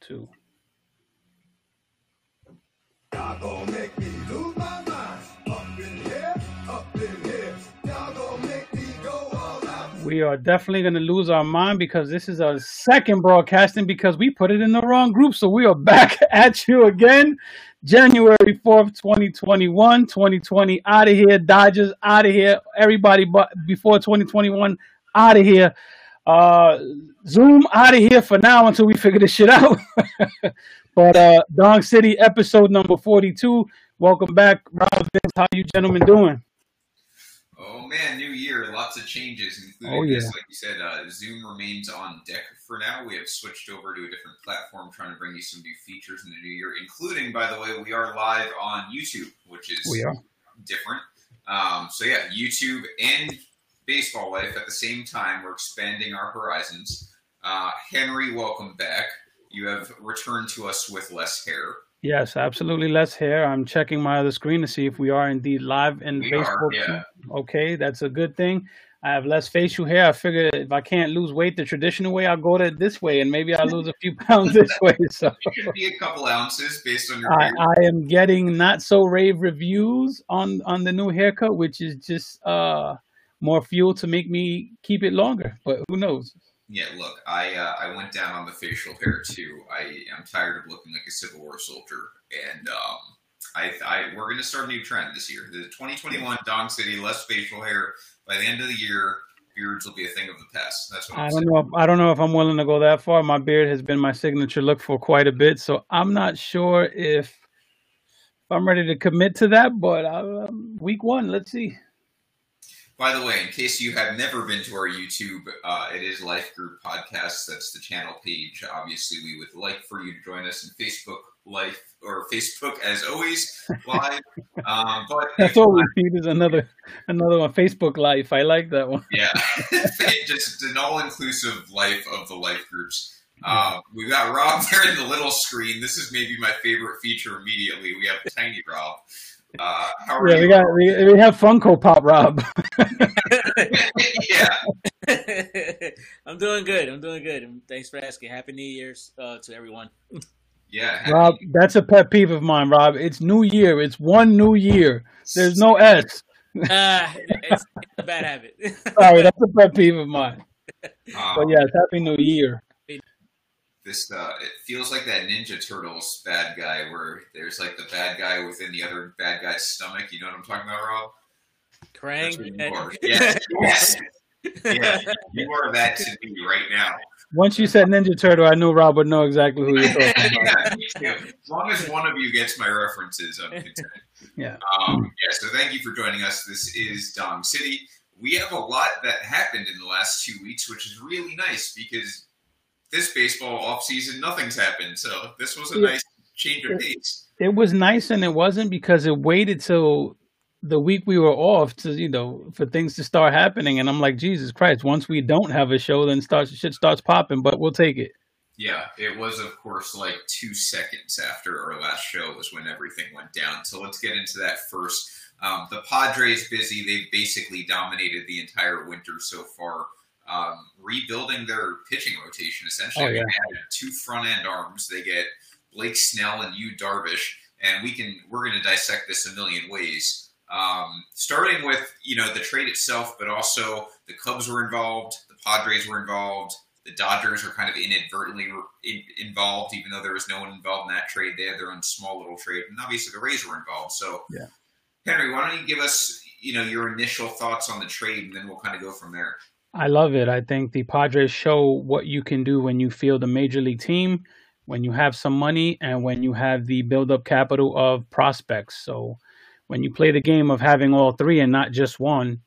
two. We are definitely going to lose our mind because this is our second broadcasting because we put it in the wrong group. So we are back at you again. January 4th, 2021, 2020, out of here. Dodgers, out of here. Everybody but before 2021, out of here. Uh, Zoom out of here for now until we figure this shit out. but uh, Dong City episode number 42. Welcome back, Rob Vince. How you gentlemen doing? Oh man, new year, lots of changes, including Oh, yeah. this, like you said, uh, Zoom remains on deck for now. We have switched over to a different platform, trying to bring you some new features in the new year, including, by the way, we are live on YouTube, which is different. Um, so yeah, YouTube and Baseball Life at the same time. We're expanding our horizons. Uh, Henry, welcome back. You have returned to us with less hair. Yes, absolutely. Less hair. I'm checking my other screen to see if we are indeed live in We Facebook. are, yeah. Okay, that's a good thing. I have less facial hair. I figure if I can't lose weight the traditional way, I'll go to this way, and maybe I'll lose a few pounds this way. So It could be a couple ounces based on your I. I am getting not so rave reviews on on the new haircut, which is just uh more fuel to make me keep it longer. But who knows? Yeah, look, I uh, I went down on the facial hair too. I am tired of looking like a Civil War soldier, and um, I, I we're gonna start a new trend this year. The 2021 Dong City less facial hair. By the end of the year, beards will be a thing of the past. That's what I'm I don't know. If, I don't know if I'm willing to go that far. My beard has been my signature look for quite a bit, so I'm not sure if, if I'm ready to commit to that. But um, week one, let's see. By the way, in case you have never been to our YouTube, uh, it is Life Group Podcast. That's the channel page. Obviously, we would like for you to join us in Facebook Life or Facebook as always live. um, but That's all we need is another another one. Facebook Life. I like that one. Yeah, just an all-inclusive life of the life groups. Uh, we got Rob there in the little screen. This is maybe my favorite feature immediately. We have Tiny Rob. Uh, how are Yeah, you? we got we, we have Funko Pop Rob. yeah, I'm doing good. I'm doing good. Thanks for asking. Happy New Year's uh, to everyone. yeah. Rob, that's a pet peeve of mine, Rob. It's New Year. It's one New Year. There's no S. Ah, it's, it's a bad habit. Sorry, that's a pet peeve of mine. Um, But yes, Happy New Year. This uh, it feels like that Ninja Turtles bad guy, where there's like the bad guy within the other bad guy's stomach. You know what I'm talking about, Rob? Krang. what. Yes, yes, yes. You are that to me right now. Once you said Ninja Turtle, I knew Rob would know exactly who you're talking about. yeah, me. As long as one of you gets my references, I'm content. Yeah. Um, yeah. So thank you for joining us. This is Dong City. We have a lot that happened in the last two weeks, which is really nice because this baseball offseason, nothing's happened. So this was a Yeah. nice change of pace. It was nice and it wasn't because it waited till the week we were off to you know for things to start happening and I'm like Jesus Christ once we don't have a show then starts shit starts popping but we'll take it Yeah, it was, of course, like two seconds after our last show was when everything went down. So let's get into that first. Um, the Padres busy. They've basically dominated the entire winter so far, um, rebuilding their pitching rotation. Essentially, Oh, yeah. they added two front end arms. They get Blake Snell and Yu Darvish, and we can we're going to dissect this a million ways. Um, starting with you know the trade itself, but also the Cubs were involved, the Padres were involved, the Dodgers are kind of inadvertently in, involved, even though there was no one involved in that trade. They had their own small little trade, and obviously the Rays were involved. So, Yeah. Henry, why don't you give us, you know, your initial thoughts on the trade, and then we'll kind of go from there. I love it. I think the Padres show what you can do when you field a major league team when you have some money and when you have the build up capital of prospects. So when you play the game of having all three and not just one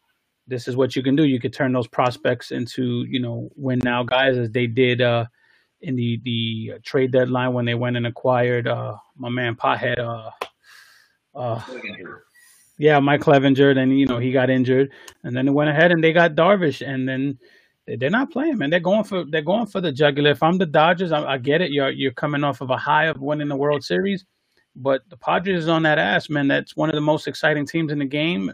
this is what you can do. You could turn those prospects into you know win now guys as they did uh in the the trade deadline when they went and acquired uh my man pothead uh uh yeah, Mike Clevinger. Then you know he got injured, and then they went ahead and they got Darvish, and then they- they're not playing, man. They're going for they're going for the jugular. If I'm the Dodgers, I, I get it. You're you're coming off of a high of winning the World Series, but the Padres is on that ass, man. That's one of the most exciting teams in the game.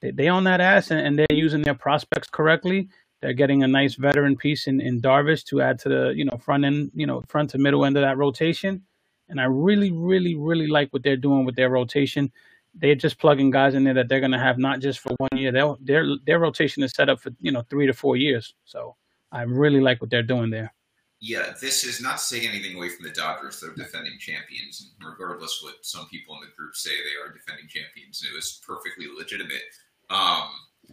They, they on that ass, and, and they're using their prospects correctly. They're getting a nice veteran piece in, in Darvish to add to the you know front end, you know front to middle end of that rotation. And I really, really, really like what they're doing with their rotation. They're just plugging guys in there that they're going to have not just for one year. They'll, their their rotation is set up for you know three to four years. So I really like what they're doing there. Yeah, this is not to take anything away from the Dodgers. They're defending champions, and regardless what some people in the group say they are defending champions. And it was perfectly legitimate. Um,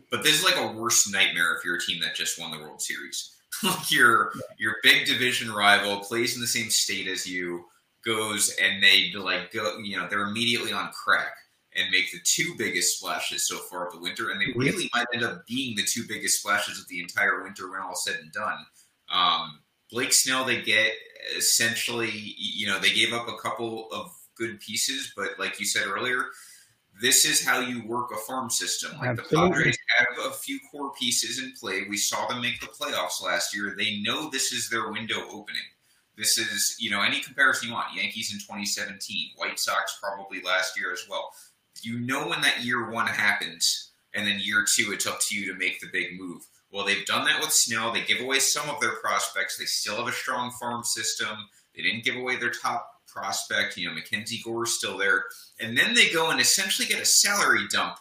but this is like a worse nightmare if you're a team that just won the World Series. like your your big division rival plays in the same state as you, goes and they like go, you know, they're immediately on crack and make the two biggest splashes so far of the winter, and they really might end up being the two biggest splashes of the entire winter when all said and done. Um, Blake Snell, they get essentially, you know, they gave up a couple of good pieces, but like you said earlier, this is how you work a farm system. Like Absolutely. the Padres have a few core pieces in play. We saw them make the playoffs last year. They know this is their window opening. This is, you know, any comparison you want. Yankees in 2017, White Sox probably last year as well you know when that year one happens, and then year two, it's up to you to make the big move. Well, they've done that with Snell. They give away some of their prospects. They still have a strong farm system. They didn't give away their top prospect. You know, Mackenzie Gore is still there. And then they go and essentially get a salary dump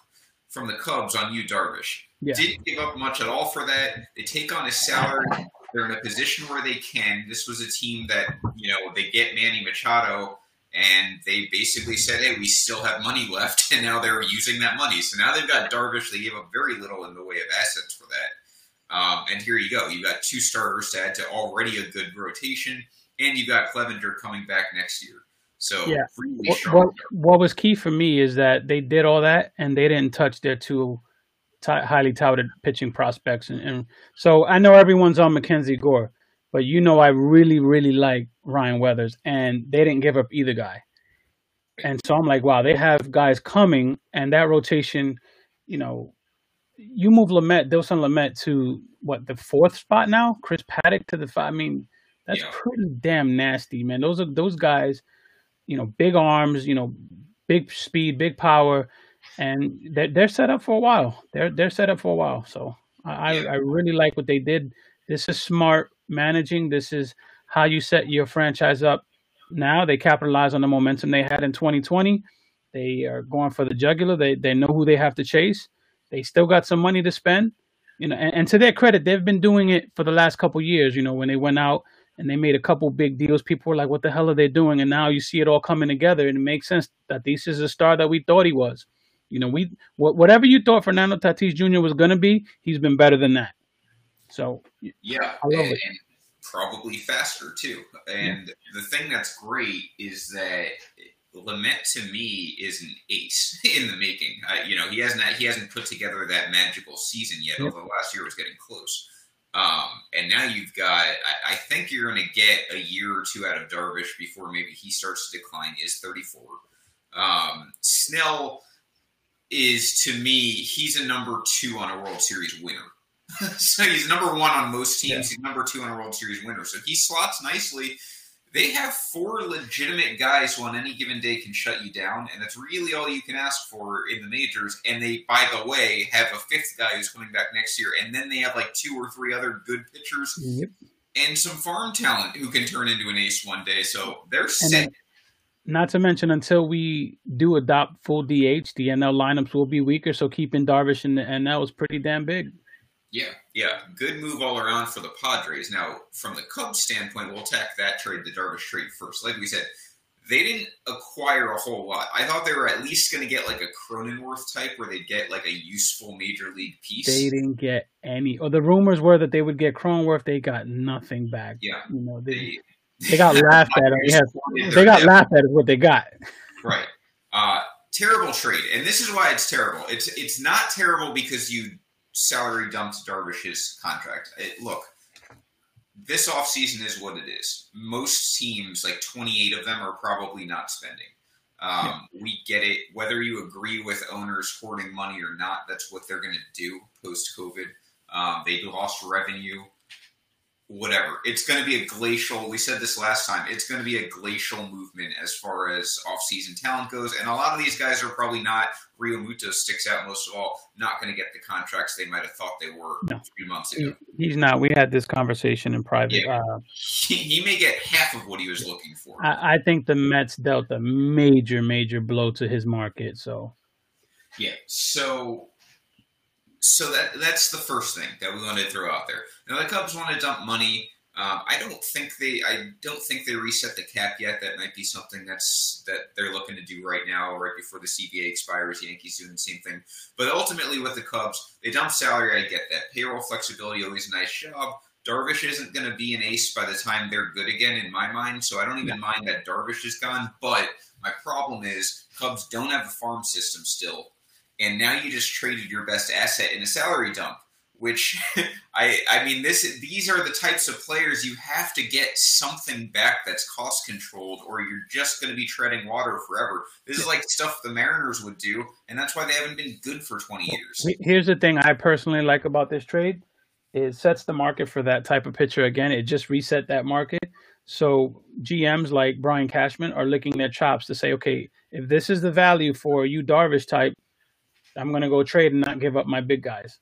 from the Cubs on Yu Darvish. Yeah. Didn't give up much at all for that. They take on his salary. They're in a position where they can. This was a team that, you know, they get Manny Machado and they basically said, "Hey, we still have money left," and now they're using that money. So now they've got Darvish. They gave up very little in the way of assets for that. Um, and here you go. You've got two starters to add to already a good rotation, and you've got Clevinger coming back next year. So yeah. Really what, what, was key for me is that they did all that and they didn't touch their two t- highly touted pitching prospects. And, and so I know everyone's on Mackenzie Gore, but you know I really, really like Ryan Weathers, and they didn't give up either guy. And so I'm like, wow, they have guys coming, and that rotation, you know, you move Lamet, Dilson Lamet to what the fourth spot now, Chris Paddack to the five. I mean, that's yeah. pretty damn nasty, man. Those are those guys, you know, big arms, you know, big speed, big power, and they're they're set up for a while. They're they're set up for a while. So I I really like what they did. This is smart managing. This is how you set your franchise up now. They capitalize on the momentum they had in 2020. They are going for the jugular. They they know who they have to chase. They still got some money to spend. You know, and, and to their credit, they've been doing it for the last couple years. You know, when they went out and they made a couple big deals, people were like, "What the hell are they doing?" And now you see it all coming together, and it makes sense that this is a star that we thought he was. You know, we whatever you thought Fernando Tatis Jr. was going to be, he's been better than that. So yeah, and. And probably faster too. And yeah. the thing that's great is that Lamet to me is an ace in the making. Uh, you know, he hasn't he hasn't put together that magical season yet. Although last year was getting close. Um, and now you've got. I, I think you're going to get a year or two out of Darvish before maybe he starts to decline. Is 34. Um, Snell is to me he's a number two on a World Series winner. so he's number one on most teams. Yeah. He's number two on a World Series winner. So he slots nicely. They have four legitimate guys who on any given day can shut you down, and that's really all you can ask for in the majors. And they, by the way, have a fifth guy who's coming back next year, and then they have like two or three other good pitchers yep. and some farm talent who can turn into an ace one day. So they're set. Then, not to mention, until we do adopt full DH, the NL lineups will be weaker. So keeping Darvish in the NL is pretty damn big. Yeah, yeah, good move all around for the Padres. Now, from the Cubs standpoint, we'll attack that trade, the Darvish trade first. Like we said, they didn't acquire a whole lot. I thought they were at least going to get like a Cronenworth type, where they'd get like a useful major league piece. They didn't get any. Or the rumors were that they would get Cronenworth. They got nothing back. Yeah, you know they they, they got laughed at. Yes, they got laughed at. Is what they got. Right. Uh, terrible trade, and this is why it's terrible. It's it's not terrible because you salary dumped Darvish's contract. It, look, this offseason is what it is. Most teams, like 28 of them, are probably not spending. Um, yeah. We get it. Whether you agree with owners hoarding money or not, that's what they're going to do post COVID. Um, they lost revenue. Whatever. It's going to be a glacial. We said this last time. It's going to be a glacial movement as far as off-season talent goes, and a lot of these guys are probably not. Realmuto sticks out most of all. Not going to get the contracts they might have thought they were no. three months ago. He's not. We had this conversation in private. Yeah. Uh, he, he, may get half of what he was looking for. I, I think the Mets dealt a major, major blow to his market. So. Yeah. So so that that's the first thing that we want to throw out there. Now the Cubs want to dump money. Um, I don't think they I don't think they reset the cap yet. That might be something that's that they're looking to do right now, right before the CBA expires. Yankees doing the same thing. But ultimately, with the Cubs, they dump salary. I get that payroll flexibility, always a nice job. Darvish isn't going to be an ace by the time they're good again, in my mind. So I don't even mind that Darvish is gone. But my problem is Cubs don't have a farm system still and now you just traded your best asset in a salary dump. Which I I mean this these are the types of players you have to get something back that's cost controlled, or you're just going to be treading water forever. This is like stuff the Mariners would do, and that's why they haven't been good for twenty years. Here's the thing I personally like about this trade: it sets the market for that type of pitcher again. It just reset that market. So GMs like Brian Cashman are licking their chops to say, okay, if this is the value for you Darvish type, I'm going to go trade and not give up my big guys.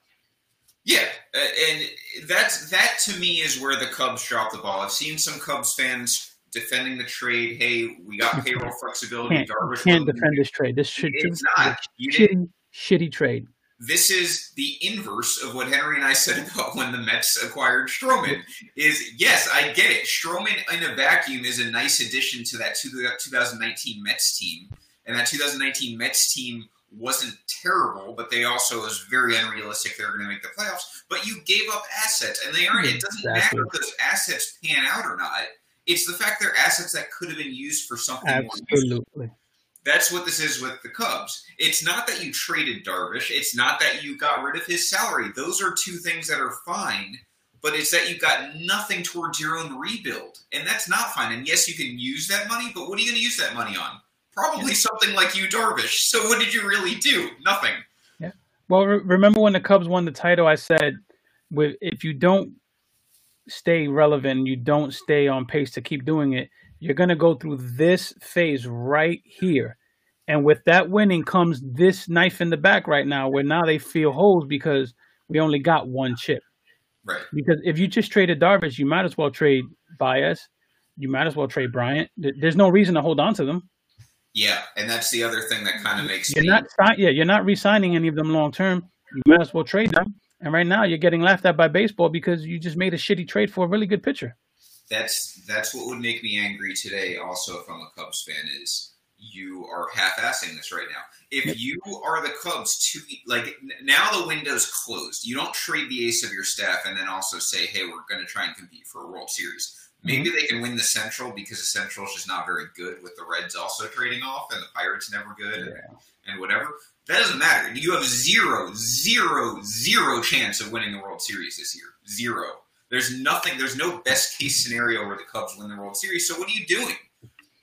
Yeah, and that's that to me is where the Cubs drop the ball. I've seen some Cubs fans defending the trade. Hey, we got payroll flexibility. Can't, Darvish can't defend this trade. This should it's not shitty, shitty trade. This is the inverse of what Henry and I said about when the Mets acquired Stroman. Is yes, I get it. Stroman in a vacuum is a nice addition to that 2019 Mets team, and that 2019 Mets team wasn't terrible, but they also was very unrealistic they were going to make the playoffs. But you gave up assets, and they aren't. It doesn't exactly. matter those assets pan out or not. It's the fact they're assets that could have been used for something Absolutely. That's what this is with the Cubs. It's not that you traded Darvish. It's not that you got rid of his salary. Those are two things that are fine. But it's that you've got nothing towards your own rebuild, and that's not fine. And yes, you can use that money, but what are you going to use that money on? Probably something like you, Darvish. So what did you really do? Nothing. Yeah. Well, re- remember when the Cubs won the title? I said, with if you don't stay relevant, you don't stay on pace to keep doing it, you're going to go through this phase right here. And with that winning comes this knife in the back right now, where now they feel holes because we only got one chip. Right. Because if you just traded Darvish, you might as well trade Baez. You might as well trade Bryant. There's no reason to hold on to them. Yeah, and that's the other thing that kind of makes you're me... not yeah you're not re-signing any of them long term. You might as well trade them. And right now you're getting laughed at by baseball because you just made a shitty trade for a really good pitcher. That's that's what would make me angry today. Also, if I'm a Cubs fan, is you are half-assing this right now. If you are the Cubs, to like now the window's closed. You don't trade the ace of your staff and then also say, "Hey, we're going to try and compete for a World Series." Maybe mm-hmm. they can win the Central because the Central is just not very good with the Reds also trading off and the Pirates never good yeah. and, and whatever. That doesn't matter. You have zero, zero, zero chance of winning the World Series this year. Zero. There's nothing. There's no best case scenario where the Cubs win the World Series. So what are you doing?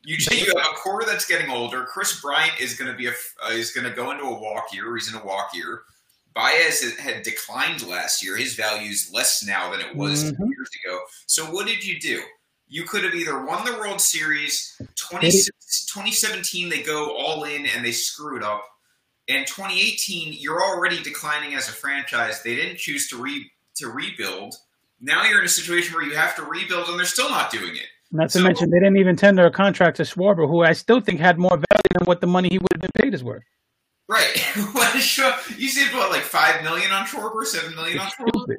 You you have a core that's getting older. Kris Bryant is going to be a uh, is going to go into a walk year. He's in a walk year. Baez had declined last year. His value is less now than it was mm-hmm. years ago. So what did you do? You could have either won the World Series 20, 2017, they go all in and they screw it up. And 2018, you're already declining as a franchise. They didn't choose to re to rebuild. Now you're in a situation where you have to rebuild, and they're still not doing it. Not to so, mention, they didn't even tender a contract to Schwarber, who I still think had more value than what the money he would have been paid is worth. Right. what is you said what like five million on Schwarber, seven million on Schwarber?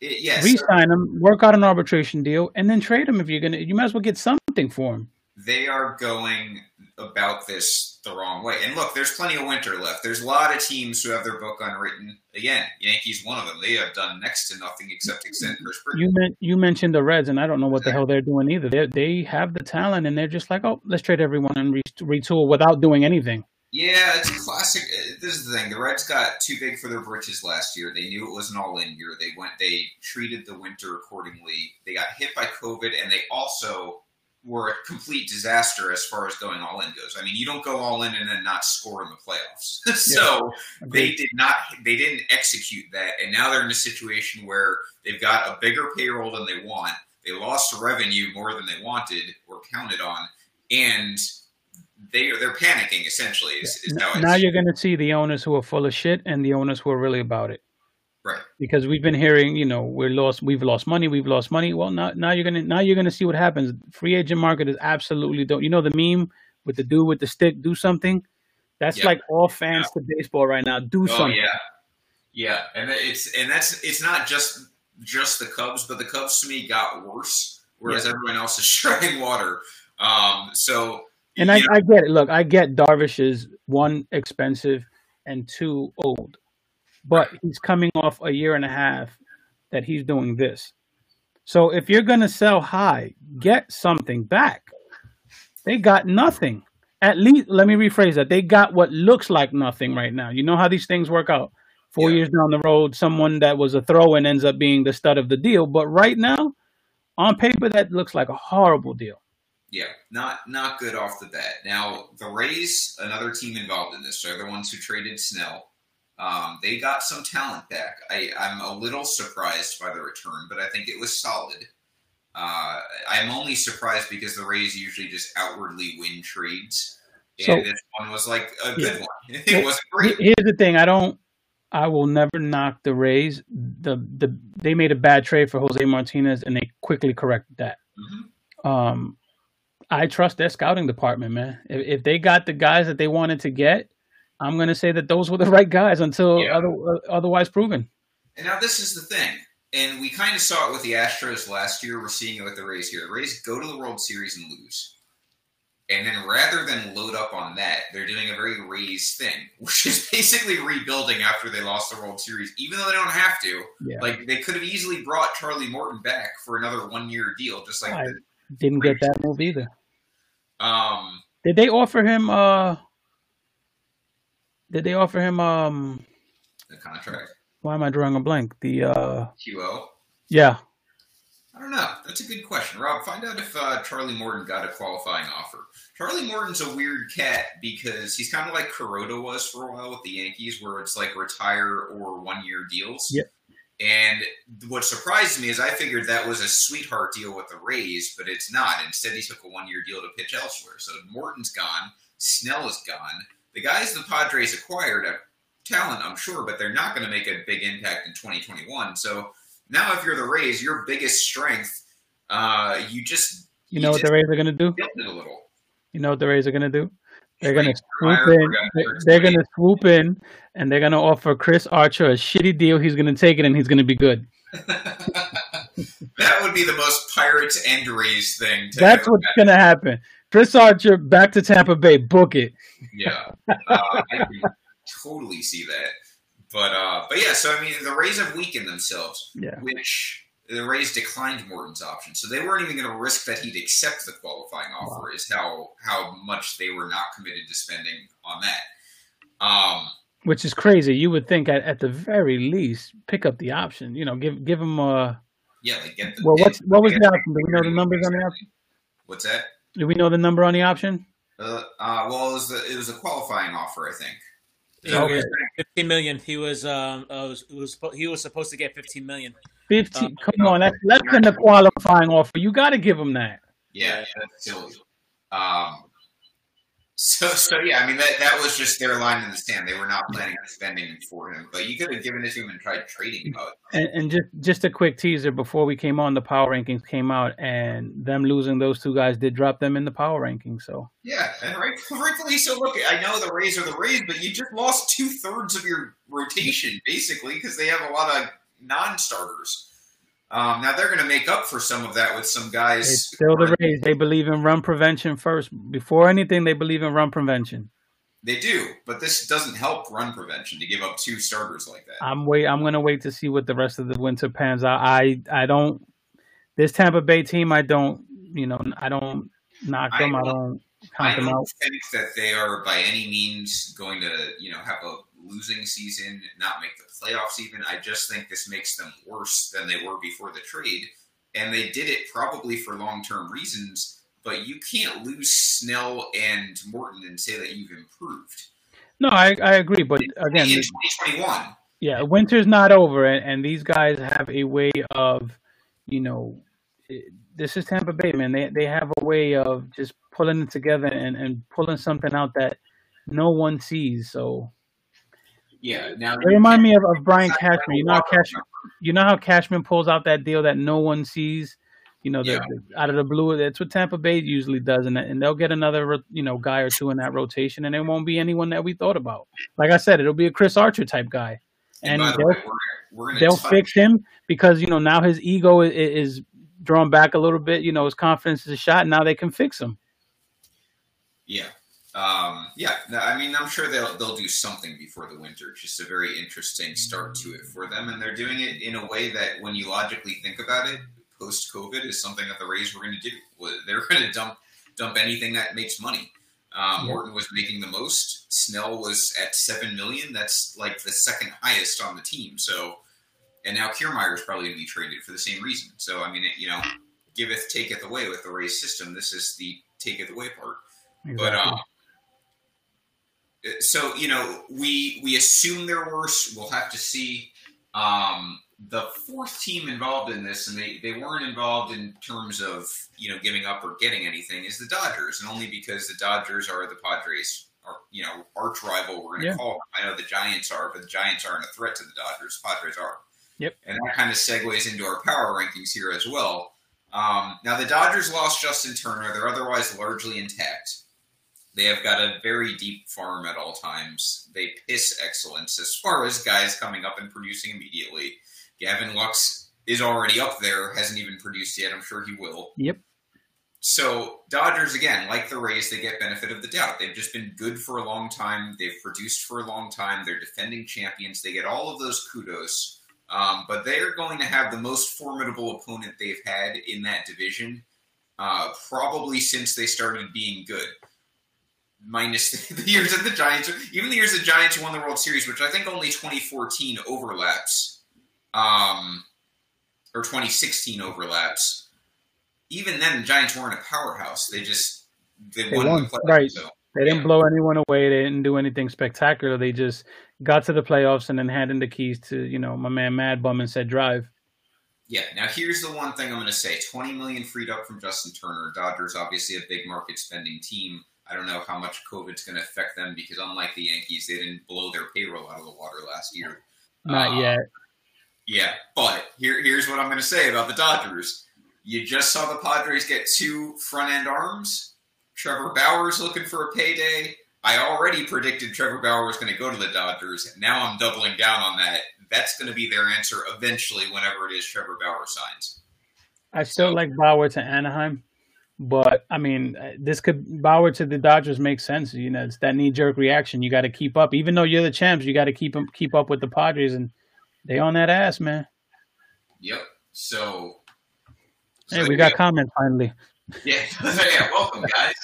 It, yes. Resign him, work out an arbitration deal, and then trade him if you're gonna. You might as well get something for him. They are going about this the wrong way. And look, there's plenty of winter left. There's a lot of teams who have their book unwritten. Again, Yankees, one of them. They have done next to nothing except extend Chris You, meant, you mentioned the Reds, and I don't know what the hell they're doing either. They they have the talent, and they're just like, oh, let's trade everyone and retool without doing anything. Yeah, it's a classic. Uh, this is the thing: the Reds got too big for their britches last year. They knew it was an all-in year. They went. They treated the winter accordingly. They got hit by COVID, and they also were a complete disaster as far as going all in goes. I mean, you don't go all in and then not score in the playoffs. so they did not, they didn't execute that, and now they're in a situation where they've got a bigger payroll than they want. They lost revenue more than they wanted or counted on, and they they're panicking essentially. Is, is now you're going to see the owners who are full of shit and the owners who are really about it. Right. Because we've been hearing, you know, we're lost, we've lost money, we've lost money. Well, now, now you're gonna, now you're gonna see what happens. Free agent market is absolutely don't. You know the meme with the dude with the stick, do something. That's yep. like all fans yeah. to baseball right now. Do oh, something. Yeah, yeah, and it's and that's it's not just just the Cubs, but the Cubs to me got worse, whereas yeah. everyone else is treading water. Um, so and I, I, get it. Look, I get Darvish is one expensive and two old but he's coming off a year and a half that he's doing this. So if you're going to sell high, get something back. They got nothing. At least, let me rephrase that. They got what looks like nothing right now. You know how these things work out. Four yeah. years down the road, someone that was a throw in ends up being the stud of the deal. But right now, on paper, that looks like a horrible deal. Yeah, not not good off the bat. Now the Rays, another team involved in this, are the ones who traded Snell. Um, they got some talent back. I, am a little surprised by the return, but I think it was solid. Uh, I'm only surprised because the Rays usually just outwardly win trades, and so, this one was like a good one. It wasn't great. Here's the thing: I don't. I will never knock the Rays. The the they made a bad trade for Jose Martinez, and they quickly corrected that. Mm-hmm. Um, I trust their scouting department, man. If, if they got the guys that they wanted to get, I'm going to say that those were the right guys until yeah. other, uh, otherwise proven. And now this is the thing, and we kind of saw it with the Astros last year. We're seeing it with the Rays here. The Rays go to the World Series and lose. And then rather than load up on that, they're doing a very Rays thing, which is basically rebuilding after they lost the World Series, even though they don't have to. Yeah. Like they could have easily brought Charlie Morton back for another one year deal, just like I didn't get that move either. Um, did they offer him uh did they offer him um the contract? Why am I drawing a blank? The uh QO. Yeah. I don't know. That's a good question, Rob. Find out if uh, Charlie Morton got a qualifying offer. Charlie Morton's a weird cat because he's kind of like Kuroda was for a while with the Yankees, where it's like retire or one year deals. Yep. And what surprised me is I figured that was a sweetheart deal with the Rays, but it's not. Instead, he took a one year deal to pitch elsewhere. So Morton's gone. Snell is gone the guys the Padres acquired are talent, I'm sure, but they're not going to make a big impact in 2021. So now, if you're the Rays, your biggest strength, uh, you just you, you know what the Rays are going to do? It a little. You know what the Rays are going to do? They're going to swoop in. They're going to swoop in, and they're going to offer Chris Archer a shitty deal. He's going to take it, and he's going to be good. that would be the most Pirates and Rays thing. That's what's going to happen. Chris Archer back to Tampa Bay. Book it. Yeah, uh, I can totally see that. But uh, but yeah, so I mean, the Rays have weakened themselves, yeah. which the Rays declined Morton's option, so they weren't even going to risk that he'd accept the qualifying offer. Wow. Is how how much they were not committed to spending on that. Um, which is crazy. You would think at, at the very least pick up the option. You know, give give them a. Yeah, they get the. Well, what's what was the option? Do we know the numbers on the option? What's that? Do we know the number on the option? Uh, uh, well, it was, the, it was a qualifying offer, I think. Okay. Fifteen million. He was um uh, was, was he was supposed to get fifteen million. Fifteen. Um, come on, that's less than the qualifying offer. You got to give him that. Yeah, that's silly. Um, so, so yeah, I mean that that was just their line in the sand. They were not planning on spending for him, but you could have given it to him and tried trading about. And, and just just a quick teaser before we came on, the power rankings came out, and them losing those two guys did drop them in the power rankings. So yeah, and right, rightfully so. Look, I know the Rays are the Rays, but you just lost two thirds of your rotation basically because they have a lot of non-starters. Um, now they're going to make up for some of that with some guys. It's still the Rays. They believe in run prevention first. Before anything, they believe in run prevention. They do, but this doesn't help run prevention to give up two starters like that. I'm wait. I'm going to wait to see what the rest of the winter pans out. I I don't. This Tampa Bay team, I don't. You know, I don't knock them. I, I don't count I don't out. think that they are by any means going to you know have a losing season, not make the playoffs even. I just think this makes them worse than they were before the trade. And they did it probably for long term reasons. but you can't lose Snell and Morton and say that you've improved. No, I, I agree, but again, in 2021. Yeah, winter's not over, and, and these guys have a way of, you know, this is Tampa Bay, man. They they have a way of just pulling it together and, and pulling something out that no one sees. So yeah, now they remind me of, of Brian Cashman. You know how Cashman, you know how Cashman pulls out that deal that no one sees. You know, the, yeah. the, out of the blue. That's what Tampa Bay usually does, and and they'll get another you know guy or two in that rotation, and it won't be anyone that we thought about. Like I said, it'll be a Chris Archer type guy, and, and they'll, way, we're, we're they'll fix him because you know now his ego is, is drawn back a little bit. You know, his confidence is shot. And now they can fix him. Yeah, um, yeah, I mean, I'm sure they'll they'll do something before the winter. Just a very interesting start to it for them, and they're doing it in a way that, when you logically think about it, post COVID is something that the Rays were going to do. They're going to dump dump anything that makes money. Um. Morton was making the most. Snell was at seven million. That's like the second highest on the team. So, and now Kiermaier is probably going to be traded for the same reason. So, I mean, it, you know, giveth taketh away with the Rays system. This is the taketh away part. Exactly. But um, so you know we we assume they're worse. We'll have to see. Um, the fourth team involved in this, and they, they weren't involved in terms of you know giving up or getting anything, is the Dodgers, and only because the Dodgers are the Padres, are you know arch rival. We're going to yeah. call them. I know the Giants are, but the Giants aren't a threat to the Dodgers. The Padres are. Yep. And that kind of segues into our power rankings here as well. Um, now the Dodgers lost Justin Turner; they're otherwise largely intact. They have got a very deep farm at all times. They piss excellence as far as guys coming up and producing immediately. Gavin Lux is already up there, hasn't even produced yet. I'm sure he will. Yep. So Dodgers again, like the Rays, they get benefit of the doubt. They've just been good for a long time. They've produced for a long time. They're defending champions. They get all of those kudos. Um, but they are going to have the most formidable opponent they've had in that division, uh, probably since they started being good minus the years that the Giants, even the years of the Giants won the World Series, which I think only 2014 overlaps, um, or 2016 overlaps. Even then, the Giants weren't a powerhouse. They just they, they won, won. The playoffs, right. So, they didn't yeah. blow anyone away. They didn't do anything spectacular. They just got to the playoffs and then handed the keys to you know my man Mad Bum and said drive. Yeah. Now here's the one thing I'm going to say: 20 million freed up from Justin Turner. Dodgers obviously a big market spending team. I don't know how much COVID's going to affect them because unlike the Yankees, they didn't blow their payroll out of the water last year. Not uh, yet. Yeah, but here, here's what I'm going to say about the Dodgers. You just saw the Padres get two front end arms. Trevor Bauer's looking for a payday. I already predicted Trevor Bauer was going to go to the Dodgers. Now I'm doubling down on that. That's going to be their answer eventually, whenever it is Trevor Bauer signs. I still so, like Bauer to Anaheim. But I mean, uh, this could Bauer to the Dodgers makes sense. You know, it's that knee jerk reaction. You got to keep up, even though you're the champs. You got to keep them keep up with the Padres, and they on that ass, man. Yep. So, so hey, we got comments finally. Yeah, yeah. Welcome, guys.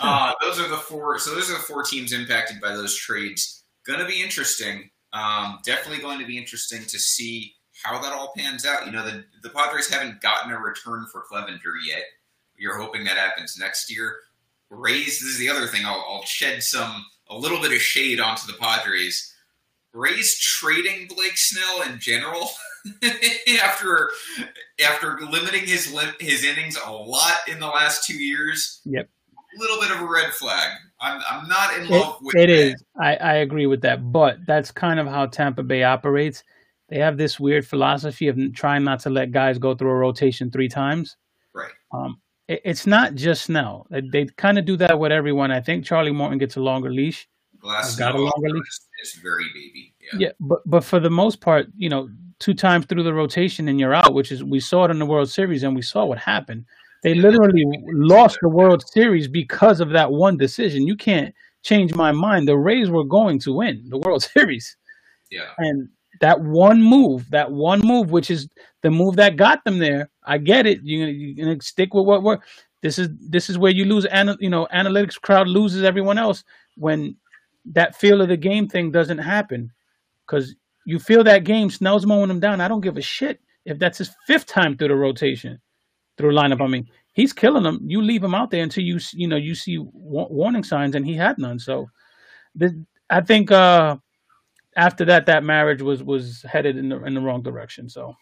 Uh, those are the four. So those are the four teams impacted by those trades. Going to be interesting. Um, definitely going to be interesting to see how that all pans out. You know, the the Padres haven't gotten a return for Clevinger yet. You're hoping that happens next year. Rays, this is the other thing. I'll, I'll shed some a little bit of shade onto the Padres. Rays trading Blake Snell in general after after limiting his his innings a lot in the last two years. Yep, a little bit of a red flag. I'm I'm not in love it, with it. That. Is I I agree with that, but that's kind of how Tampa Bay operates. They have this weird philosophy of trying not to let guys go through a rotation three times. Right. Um, it's not just Snell. They, they kind of do that with everyone. I think Charlie Morton gets a longer leash. Glass got a longer leash. It's very baby. Yeah. yeah, but but for the most part, you know, two times through the rotation and you're out, which is we saw it in the World Series and we saw what happened. They literally lost the World Series because of that one decision. You can't change my mind. The Rays were going to win the World Series. Yeah. And that one move, that one move, which is the move that got them there. I get it. You're gonna, you're gonna stick with what we're. This is this is where you lose. you know, analytics crowd loses everyone else when that feel of the game thing doesn't happen because you feel that game. Snell's mowing them down. I don't give a shit if that's his fifth time through the rotation, through lineup. I mean, he's killing them. You leave him out there until you you know you see warning signs, and he had none. So, I think uh, after that, that marriage was was headed in the in the wrong direction. So,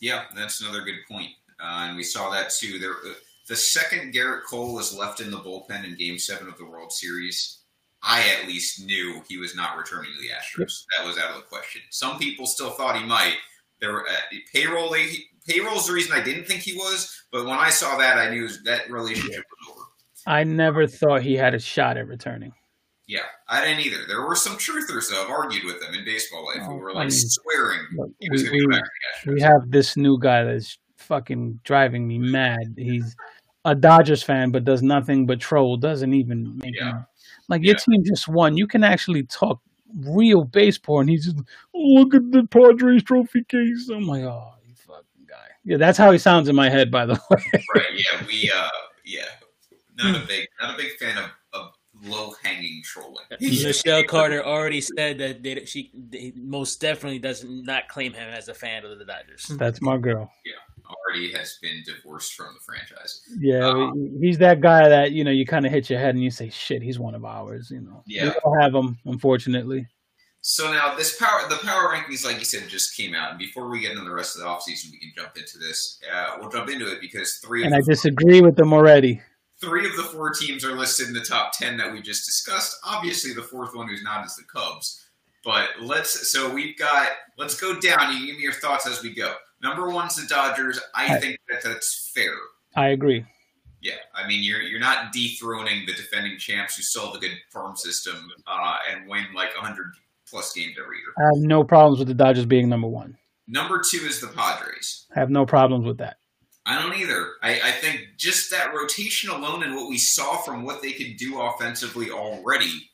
yeah, that's another good point, uh, and we saw that too. There, uh, the second Gerrit Cole was left in the bullpen in Game Seven of the World Series. I at least knew he was not returning to the Astros. That was out of the question. Some people still thought he might. There were uh, payroll. They, payroll's the reason I didn't think he was, but when I saw that, I knew that relationship was over. I never thought he had a shot at returning. Yeah, I didn't either. There were some truthers though. I've argued with them in baseball life who Oh, were I like mean, swearing look, he was we- we- back to the Astros. We have this new guy that's fucking driving me mad. He's a Dodgers fan, but does nothing but troll. Doesn't even make Yeah. him like your team just won. You can actually talk real baseball, and he's just "Oh, look at the Padres trophy case. I'm like, oh, you fucking guy. Yeah, that's how he sounds in my head. By the way, right? Yeah, we. uh Yeah, not a big, not a big fan of low hanging trolling. Michelle Carter already said that they, she they most definitely does not claim him as a fan of the Dodgers. that's my girl. Yeah, already has been divorced from the franchise. Yeah, Uh, he's that guy that you know you kind of hit your head and you say, shit, he's one of ours. You know, Yeah. we don't have him, unfortunately. So now this power, the power rankings, like you said, just came out. And before we get into the rest of the offseason, we can jump into this. Uh, we'll jump into it because three of And I disagree with them already. Three of the four teams are listed in the top ten that we just discussed. Obviously, the fourth one who's not is the Cubs. But let's so we've got let's go down. You give me your thoughts as we go. Number one's the Dodgers. I Right. think that that's fair. I agree. Yeah, I mean you're you're not dethroning the defending champs who still have a good farm system uh, and win like 100 plus games every year. I have no problems with the Dodgers being number one. Number two is the Padres. I have no problems with that. I don't either. I, I think just that rotation alone and what we saw from what they could do offensively already,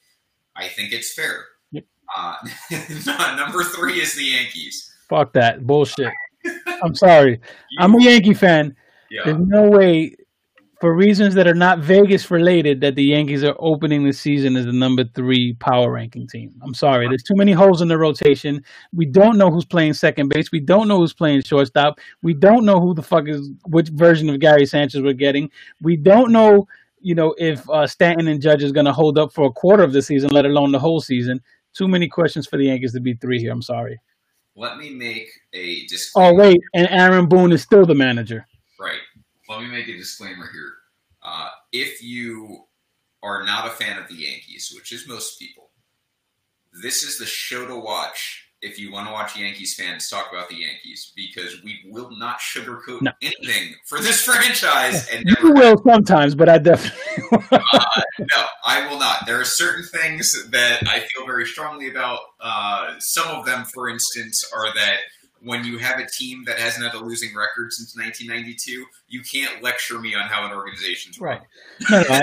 I think it's fair. Yep. Uh, number three is the Yankees. Fuck that bullshit. I'm sorry. I'm a Yankee fan. yeah. There's no way, for reasons that are not Vegas related, that the Yankees are opening the season as the number three power ranking team. I'm sorry. There's too many holes in the rotation. We don't know who's playing second base. We don't know who's playing shortstop. We don't know who the fuck is which version of Gary Sanchez we're getting. We don't know, you know, if uh, Stanton and Judge is going to hold up for a quarter of the season, let alone the whole season. Too many questions for the Yankees to be three here. I'm sorry. Let me make a Oh wait, and Aaron Boone is still the manager. Right. Let me make a disclaimer here. Uh, if you are not a fan of the Yankees, which is most people, this is the show to watch if you want to watch Yankees fans talk about the Yankees because we will not sugarcoat No. anything for this franchise. And You never will sometimes, but I definitely. no, I will not. There are certain things that I feel very strongly about. Uh, some of them, for instance, are that when you have a team that hasn't had a losing record since 1992, you can't lecture me on how an organization's. Right. No, I,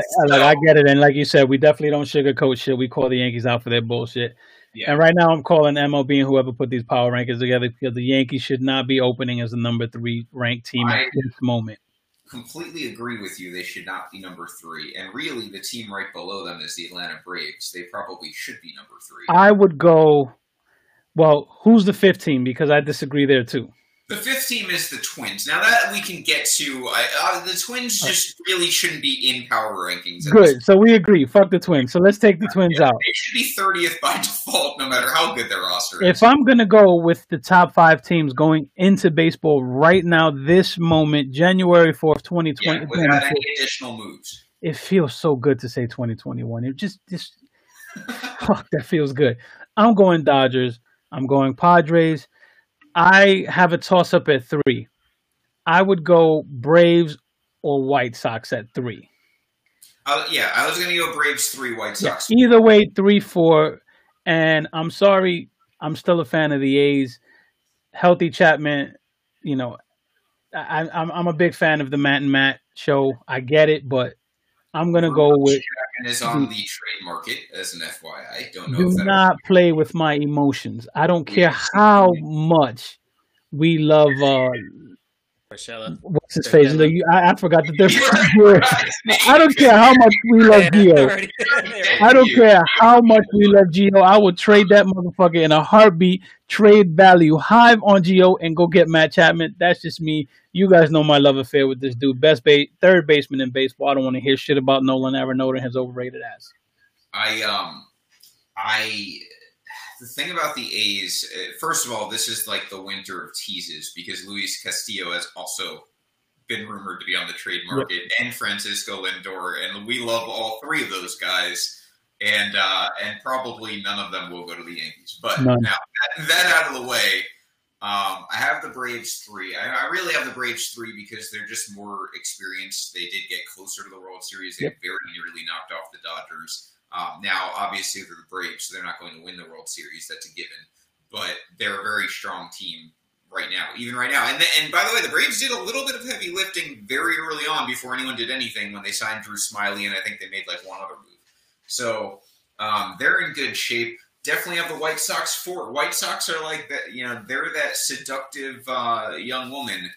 I get it, and like you said, we definitely don't sugarcoat shit. We call the Yankees out for their bullshit. Yeah. And right now, I'm calling MLB and whoever put these power rankings together because the Yankees should not be opening as the number three ranked team I- at this moment. Completely agree with you. They should not be number three. And really, the team right below them is the Atlanta Braves. They probably should be number three. I would go. Well, who's the fifth team? Because I disagree there too. The fifth team is the Twins. Now that we can get to, I, uh, the Twins just really shouldn't be in power rankings. Good. So we agree. Fuck the Twins. So let's take the Twins out. They should be 30th by default, no matter how good their roster is. If I'm gonna go with the top five teams going into baseball right now, this moment, January fourth, twenty twenty, yeah, twenty, without any additional moves. it feels so good to say 2021. It just, just, fuck, that feels good. I'm going Dodgers. I'm going Padres. I have a toss up at three. I would go Braves or White Sox at three. Uh, yeah, I was going to go Braves three, White Yeah, Sox. either way, three, four. And I'm sorry, I'm still a fan of the A's. Healthy Chapman, you know, I, I'm I'm a big fan of the Matt and Matt show. I get it, but I'm gonna go with Chapman is on the trade market as an FYI. Don't know do not play with my emotions. I don't care how much we love uh Urshela. What's his face? Look, you- I, I forgot that they're. I don't care how much we love Gio. I don't care how much we love Gio. I would trade that motherfucker in a heartbeat. Trade value hive on Gio and go get Matt Chapman. That's just me. You guys know my love affair with this dude. Best ba- third baseman in baseball. I don't want to hear shit about Nolan Arenado and his overrated ass. I um, I the thing about the A's. uh, First of all, this is like the winter of teases because Luis Castillo has also been rumored to be on the trade market, and Francisco Lindor, and we love all three of those guys. And uh, and probably none of them will go to the Yankees. But None. now that, that out of the way, um, I have the Braves three. I, I really have the Braves three because they're just more experienced. They did get closer to the World Series. They Yep. very nearly knocked off the Dodgers. Um, now, obviously, they're the Braves, so they're not going to win the World Series. That's a given. But they're a very strong team right now, even right now. And the, and by the way, the Braves did a little bit of heavy lifting very early on before anyone did anything when they signed Drew Smyly, and I think they made like one other move. So um, they're in good shape. Definitely have the White Sox for White Sox are like that. You know, they're that seductive uh, young woman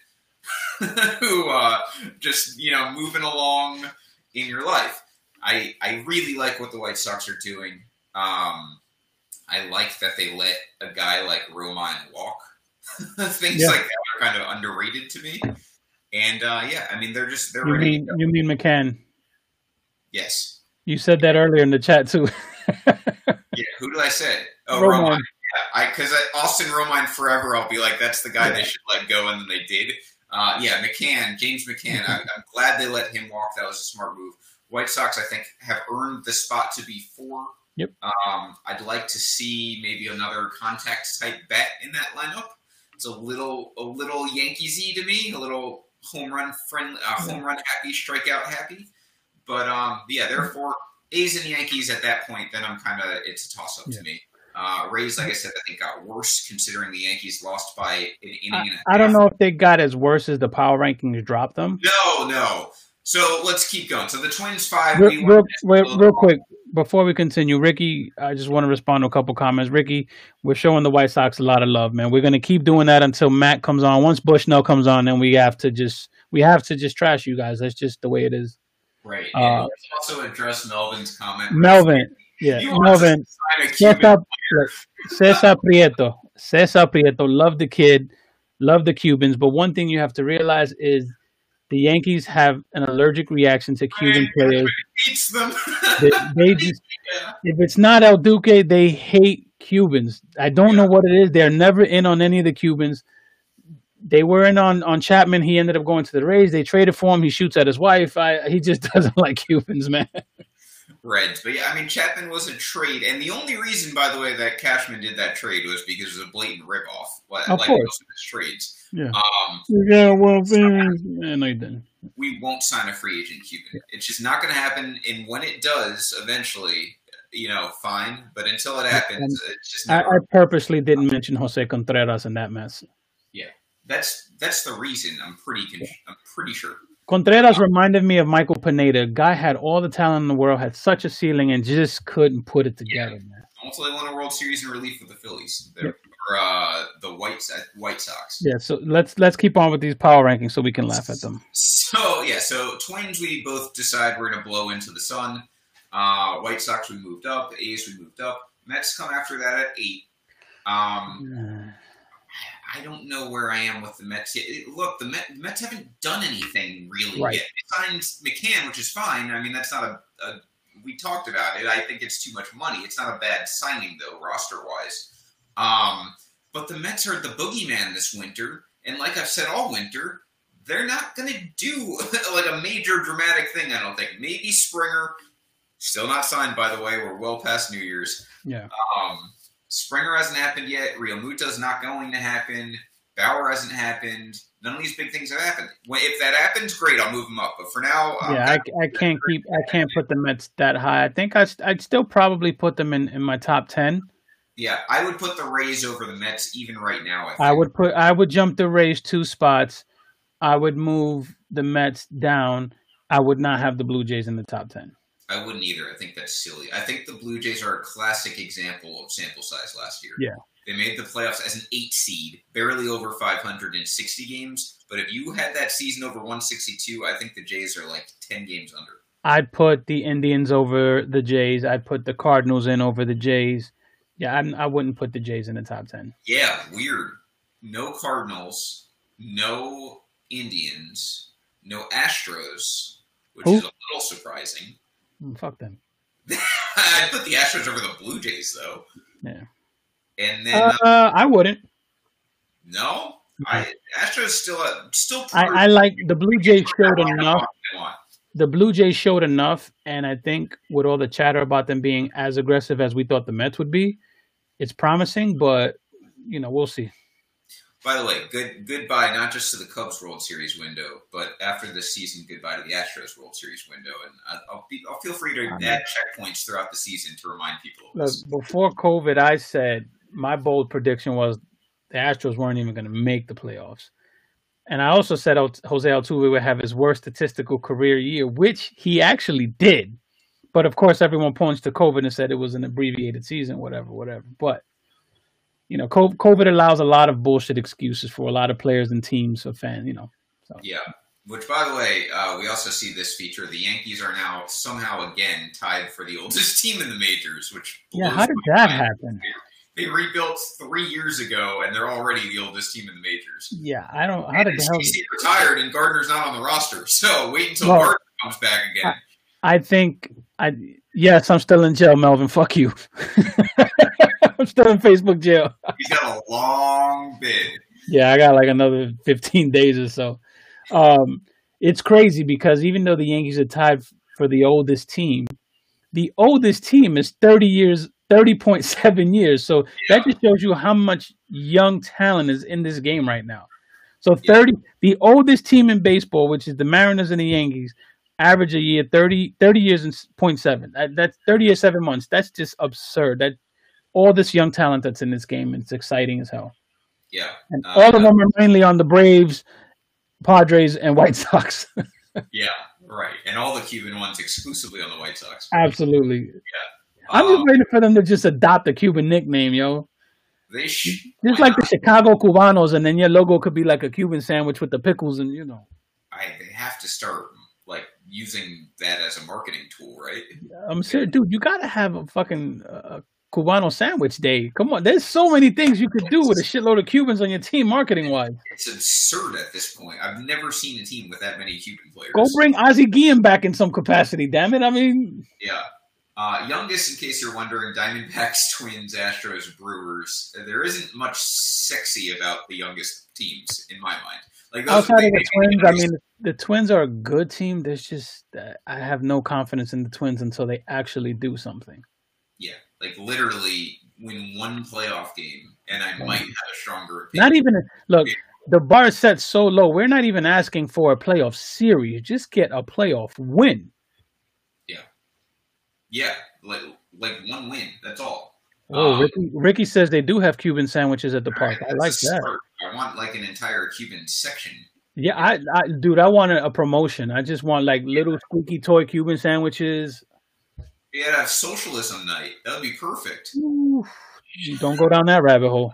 who uh, just you know moving along in your life. I I really like what the White Sox are doing. Um, I like that they let a guy like Roman walk. Things Yeah. like that are kind of underrated to me. And uh, yeah, I mean they're just they're You mean you mean McCann? Yes. You said that earlier in the chat too. Yeah. Who did I say? Oh, Roman. Roman. Yeah, I because Austin Romine forever. I'll be like, that's the guy they should let go, and then they did. Uh, yeah, McCann, James McCann. I, I'm glad they let him walk. That was a smart move. White Sox, I think, have earned the spot to be four. Yep. Um, I'd like to see maybe another contact type bet in that lineup. It's a little a little Yankeesy to me, a little home run friendly, uh, home run happy, strikeout happy. But um, yeah, therefore A's and Yankees at that point, then I'm kind of it's a toss up Yeah. to me. Uh, Rays, like I said, I think got worse considering the Yankees lost by an inning I, and a half. I don't know if they got as worse as the power rankings dropped them. No, no. So let's keep going. So the Twins five. Real, real, real, real quick before we continue, Ricky, I just want to respond to a couple comments. Ricky, we're showing the White Sox a lot of love, man. We're gonna keep doing that until Matt comes on. Once Bushnell comes on, then we have to just we have to just trash you guys. That's just the way it is. Right. Uh, let's also address Melvin's comment. Melvin, yeah, You Melvin, Cesar, Cesar Prieto, Cesar Prieto, love the kid, love the Cubans, but one thing you have to realize is the Yankees have an allergic reaction to Cuban players. them. They, they just Yeah. if it's not El Duque, they hate Cubans. I don't know what it is. They're never in on any of the Cubans. They were in on, on Chapman. He ended up going to the Rays. They traded for him. He shoots at his wife. I, he just doesn't like Cubans, man. Reds. But yeah, I mean, Chapman was a trade, and the only reason, by the way, that Cashman did that trade was because it was a blatant ripoff, like, Of like course. most of his trades. Yeah. Um, Yeah, well, yeah, no, he didn't. we won't sign a free agent Cuban. It's just not going to happen. And when it does, eventually, you know, fine. But until it happens, it's just I, never. I purposely didn't mention Jose Contreras in that mess. Yeah, that's that's the reason. I'm pretty. Con- I'm pretty sure. Contreras reminded me of Michael Pineda. Guy had all the talent in the world, had such a ceiling, and just couldn't put it together, man. Also, they won a World Series in relief with the Phillies. They're, Yep. Uh, the White White Sox. Yeah, so let's let's keep on with these power rankings so we can laugh at them. So yeah, so Twins we both decide we're gonna blow into the sun. Uh, White Sox we moved up. A's we moved up. Mets come after that at eight. Um, I don't know where I am with the Mets. Look, the Met, Mets haven't done anything really Right. yet. They signed McCann, which is fine. I mean, that's not a, a. We talked about it. I think it's too much money. It's not a bad signing though, roster wise. Um, but the Mets are the boogeyman this winter, and like I've said all winter, they're not going to do like a major dramatic thing. I don't think. Maybe Springer, still not signed by the way. We're well past New Year's. Yeah. Um, Springer hasn't happened yet. Realmuto's not going to happen. Bauer hasn't happened. None of these big things have happened. If that happens, great. I'll move them up. But for now, um, Yeah, I, I can't keep I can't put the Mets that high. I think I I'd still probably put them in, in my top ten. Yeah, I would put the Rays over the Mets even right now. I, think. I would put I would jump the Rays two spots. I would move the Mets down. I would not have the Blue Jays in the top ten. I wouldn't either. I think that's silly. I think the Blue Jays are a classic example of sample size last year. Yeah. They made the playoffs as an eight seed, barely over 560 games. But if you had that season over 162, I think the Jays are like 10 games under. I'd put the Indians over the Jays. I'd put the Cardinals in over the Jays. Yeah, I'm, I would not put the Jays in the top 10. Yeah, weird. No Cardinals, no Indians, no Astros, which Who? is a little surprising. Mm, fuck them. I'd put the Astros over the Blue Jays, though. Yeah. And then uh, uh, I wouldn't. No, I Astros still uh, still. I, I, like the Blue Jays showed enough. The Blue Jays showed enough, and I think with all the chatter about them being as aggressive as we thought the Mets would be, it's promising. But you know, we'll see. By the way, good goodbye not just to the Cubs World Series window, but after this season, goodbye to the Astros World Series window. And I'll be I'll feel free to add checkpoints throughout the season to remind people. Look, before COVID, I said my bold prediction was the Astros weren't even going to make the playoffs. And I also said Jose Altuve would have his worst statistical career year, which he actually did. But of course, everyone points to COVID and said it was an abbreviated season, whatever, whatever. But you know, COVID allows a lot of bullshit excuses for a lot of players and teams of fans. You know, so. yeah. Which, by the way, uh, we also see this feature. The Yankees are now somehow again tied for the oldest team in the majors. Which yeah, how did that happen? they rebuilt three years ago, and they're already the oldest team in the majors. Yeah, I don't. How did the hell? retired, and Gardner's not on the roster. So wait until well, Gardner comes back again. I, I, think. I yes, I'm still in jail, Melvin. Fuck you. I'm still in Facebook jail. He's got a long bid. Yeah, I got like another 15 days or so. Um, it's crazy because even though the Yankees are tied for the oldest team, the oldest team is 30 years 30.7 years. So yeah. that just shows you how much young talent is in this game right now. So 30, yeah. the oldest team in baseball, which is the Mariners and the Yankees, average a year 30, 30 years and 0.7. That, that's 30 years, seven months. That's just absurd. That all this young talent that's in this game, it's exciting as hell. Yeah. And uh, all of them are mainly on the Braves, Padres, and White Sox. yeah, right. And all the Cuban ones exclusively on the White Sox. Absolutely. Yeah. I'm just um, waiting for them to just adopt a Cuban nickname, yo. They sh- just like not? the Chicago Cubanos, and then your logo could be like a Cuban sandwich with the pickles, and you know. I they have to start using that as a marketing tool, right? I'm serious, dude. You gotta have a fucking uh, Cubano sandwich day. Come on, there's so many things you could do with a shitload of Cubans on your team, marketing wise. It's absurd at this point. I've never seen a team with that many Cuban players. Go bring Ozzie Guillen back in some capacity. Damn it! I mean, yeah. Uh, youngest, in case you're wondering, Diamondbacks, Twins, Astros, Brewers. There isn't much sexy about the youngest teams in my mind. Like outside of the Twins, I mean, the Twins are a good team. There's just uh, I have no confidence in the Twins until they actually do something. Yeah, like literally win one playoff game, and I might have a stronger. Opinion. Not even look. The bar is set so low. We're not even asking for a playoff series. Just get a playoff win. Yeah, yeah, like like one win. That's all. Oh, um, Ricky, Ricky says they do have Cuban sandwiches at the park. Right, I like that. I want like an entire Cuban section. Yeah, I, I, dude, I want a, a promotion. I just want like little squeaky toy Cuban sandwiches. Yeah, socialism night. That would be perfect. Ooh, don't go down that rabbit hole.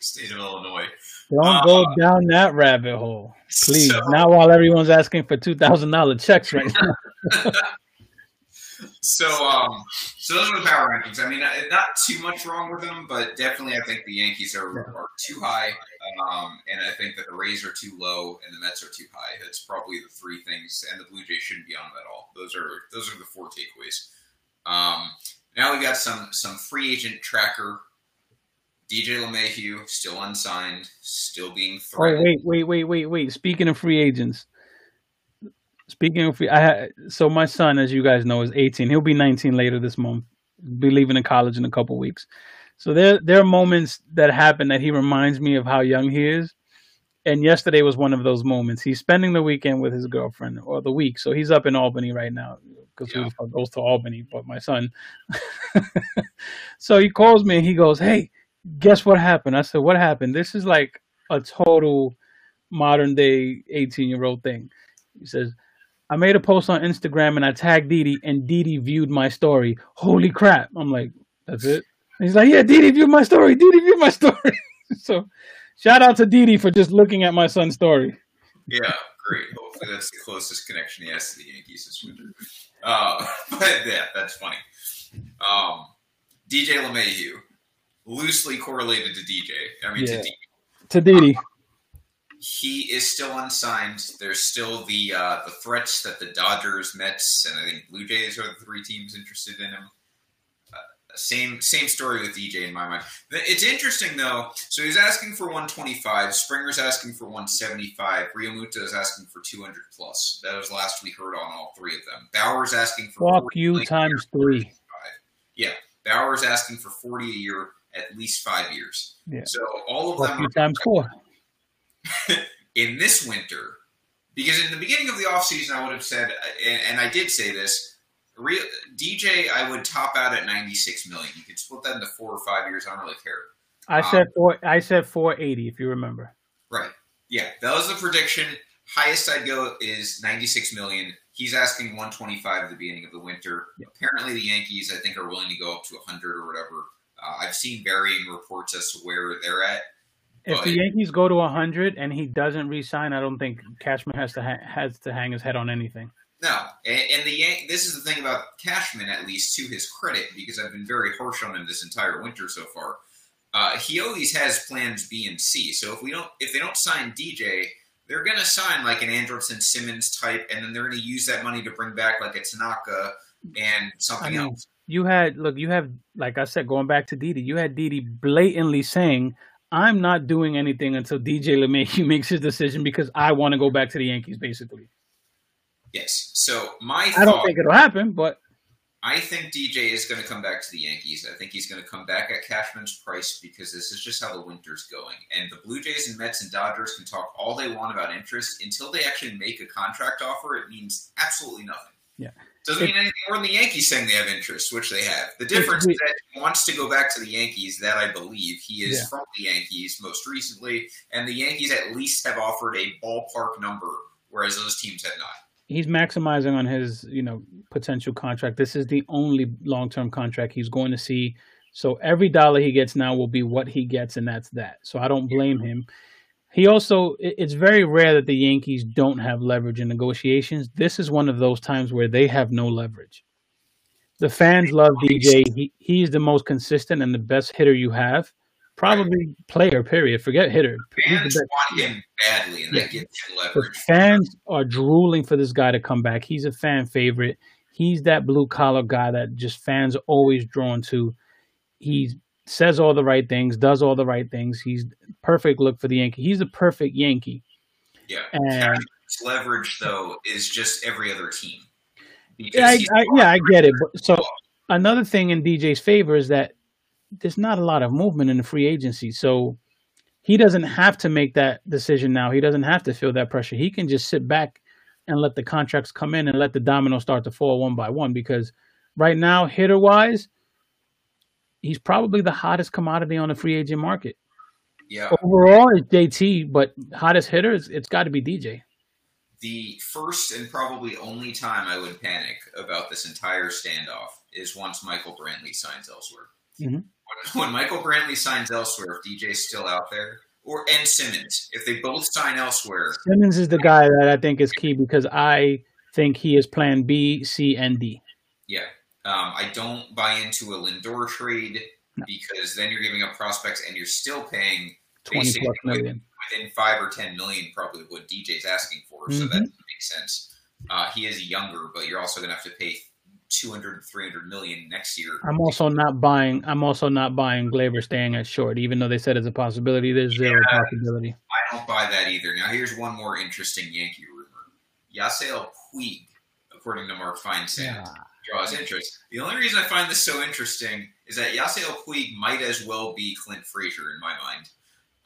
State of Illinois. Don't uh, go down that rabbit hole, please. So, now, while everyone's asking for two thousand dollar checks right now. so um, so those are the power rankings. I mean, not too much wrong with them, but definitely I think the Yankees are, are too high, um, and I think that the Rays are too low and the Mets are too high. That's probably the three things, and the Blue Jays shouldn't be on them at all. Those are those are the four takeaways. Um, now we got some some free agent tracker. DJ LeMahieu still unsigned, still being threatened. Oh wait, wait, wait, wait, wait. Speaking of free agents, Speaking of, I had, so my son, as you guys know, is 18. He'll be 19 later this month. Be leaving in college in a couple weeks. So there, there are moments that happen that he reminds me of how young he is. And yesterday was one of those moments. He's spending the weekend with his girlfriend, or the week. So he's up in Albany right now because yeah. who goes to Albany? But my son. so he calls me and he goes, "Hey, guess what happened?" I said, "What happened?" This is like a total modern day 18 year old thing. He says, I made a post on Instagram and I tagged Didi and Didi viewed my story. Holy crap. I'm like, that's it? he's like, "Yeah, Didi viewed my story. Didi viewed my story." so, shout out to Didi for just looking at my son's story. Yeah, great. Hopefully, that's the closest connection he has to the Yankees this winter. Uh, but yeah, that's funny. Um, DJ LeMahieu, loosely correlated to DJ. I mean, Yeah. to D. To Didi, He is still unsigned. There's still the uh, the threats that the Dodgers, Mets, and I think Blue Jays are the three teams interested in him. Uh, same same story with DJ in my mind. It's interesting though. So he's asking for 125. Springer's asking for 175. Realmuto is asking for 200 plus. That was last we heard on all three of them. Bauer's asking for fuck 40 you times three. Yeah, Bauer's asking for 40 a year, at least five years. Yeah. So all of Fuck them you are times four. in this winter, because in the beginning of the offseason, I would have said, and, and I did say this, real, DJ, I would top out at 96 million. You could split that into four or five years. I don't really care. I said four. I said four eighty. If you remember. Right. Yeah, that was the prediction. Highest I'd go is 96 million. He's asking 125 at the beginning of the winter. Yeah. Apparently, the Yankees, I think, are willing to go up to 100 or whatever. Uh, I've seen varying reports as to where they're at. If the Yankees go to hundred and he doesn't re-sign, I don't think Cashman has to ha- has to hang his head on anything. No, and, and the Yan- this is the thing about Cashman, at least to his credit, because I've been very harsh on him this entire winter so far. Uh, he always has plans B and C. So if we don't, if they don't sign DJ, they're going to sign like an Andrelton Simmons type, and then they're going to use that money to bring back like a Tanaka and something I mean, else. You had look. You have like I said, going back to Didi. You had Didi blatantly saying, "I'm not doing anything until DJ LeMahieu makes his decision because I want to go back to the Yankees." Basically, Yes. So my I don't think it'll happen, but I think DJ is going to come back to the Yankees. I think he's going to come back at Cashman's price because this is just how the winter's going. And the Blue Jays and Mets and Dodgers can talk all they want about interest until they actually make a contract offer. It means absolutely nothing. Yeah. Doesn't mean anything more than the Yankees saying they have interest, which they have. The difference we- is that he wants to go back to the Yankees. That I believe he is Yeah. from the Yankees most recently, and the Yankees at least have offered a ballpark number, whereas those teams have not. he's maximizing on his you know potential contract. This is the only long term contract he's going to see. So every dollar he gets now will be what he gets, and that's that. So I don't blame him. He also, it's very rare that the Yankees don't have leverage in negotiations. This is one of those times where they have no leverage. The fans love DJ. He, he's the most consistent and the best hitter you have. Probably player, period. Forget hitter. Fans want him badly, and Yeah. that gives him The leverage. fans are drooling for this guy to come back. He's a fan favorite. He's that blue collar guy that just fans are always drawn to. He says all the right things, does all the right things. He's perfect look for the Yankee. He's the perfect Yankee. Yeah. And leverage, though, is just every other team. Yeah, I, I, yeah, I get it. But so another thing in DJ's favor is that there's not a lot of movement in the free agency. So he doesn't have to make that decision now. He doesn't have to feel that pressure. He can just sit back and let the contracts come in and let the dominoes start to fall one by one because right now, hitter wise, he's probably the hottest commodity on the free agent market. yeah. Overall, it's JT, but hottest hitter, it's, it's got to be DJ. The first and probably only time I would panic about this entire standoff is once Michael Brantley signs elsewhere. Mhm. When, when Michael Brantley signs elsewhere, if DJ's still out there, or and Simmons, if they both sign elsewhere, Simmons is the guy that I think is key because I think he is plan B, C, and D. yeah. Um, I don't buy into a Lindor trade No. because then you're giving up prospects and you're still paying basically million. within five or ten million, probably what DJ's asking for. So Mhm. that doesn't make sense. Uh, he is younger, but you're also going to have to pay 200, 300 million next year. I'm also not buying. I'm also not buying Gleyber staying at short, even though they said it's a possibility. There's zero Yeah. possibility. I don't buy that either. Now, here's one more interesting Yankee rumor: Yasiel Puig, according to Mark Feinsand, draws interest. The only reason I find this so interesting is that Yasiel Puig might as well be Clint Frazier in my mind.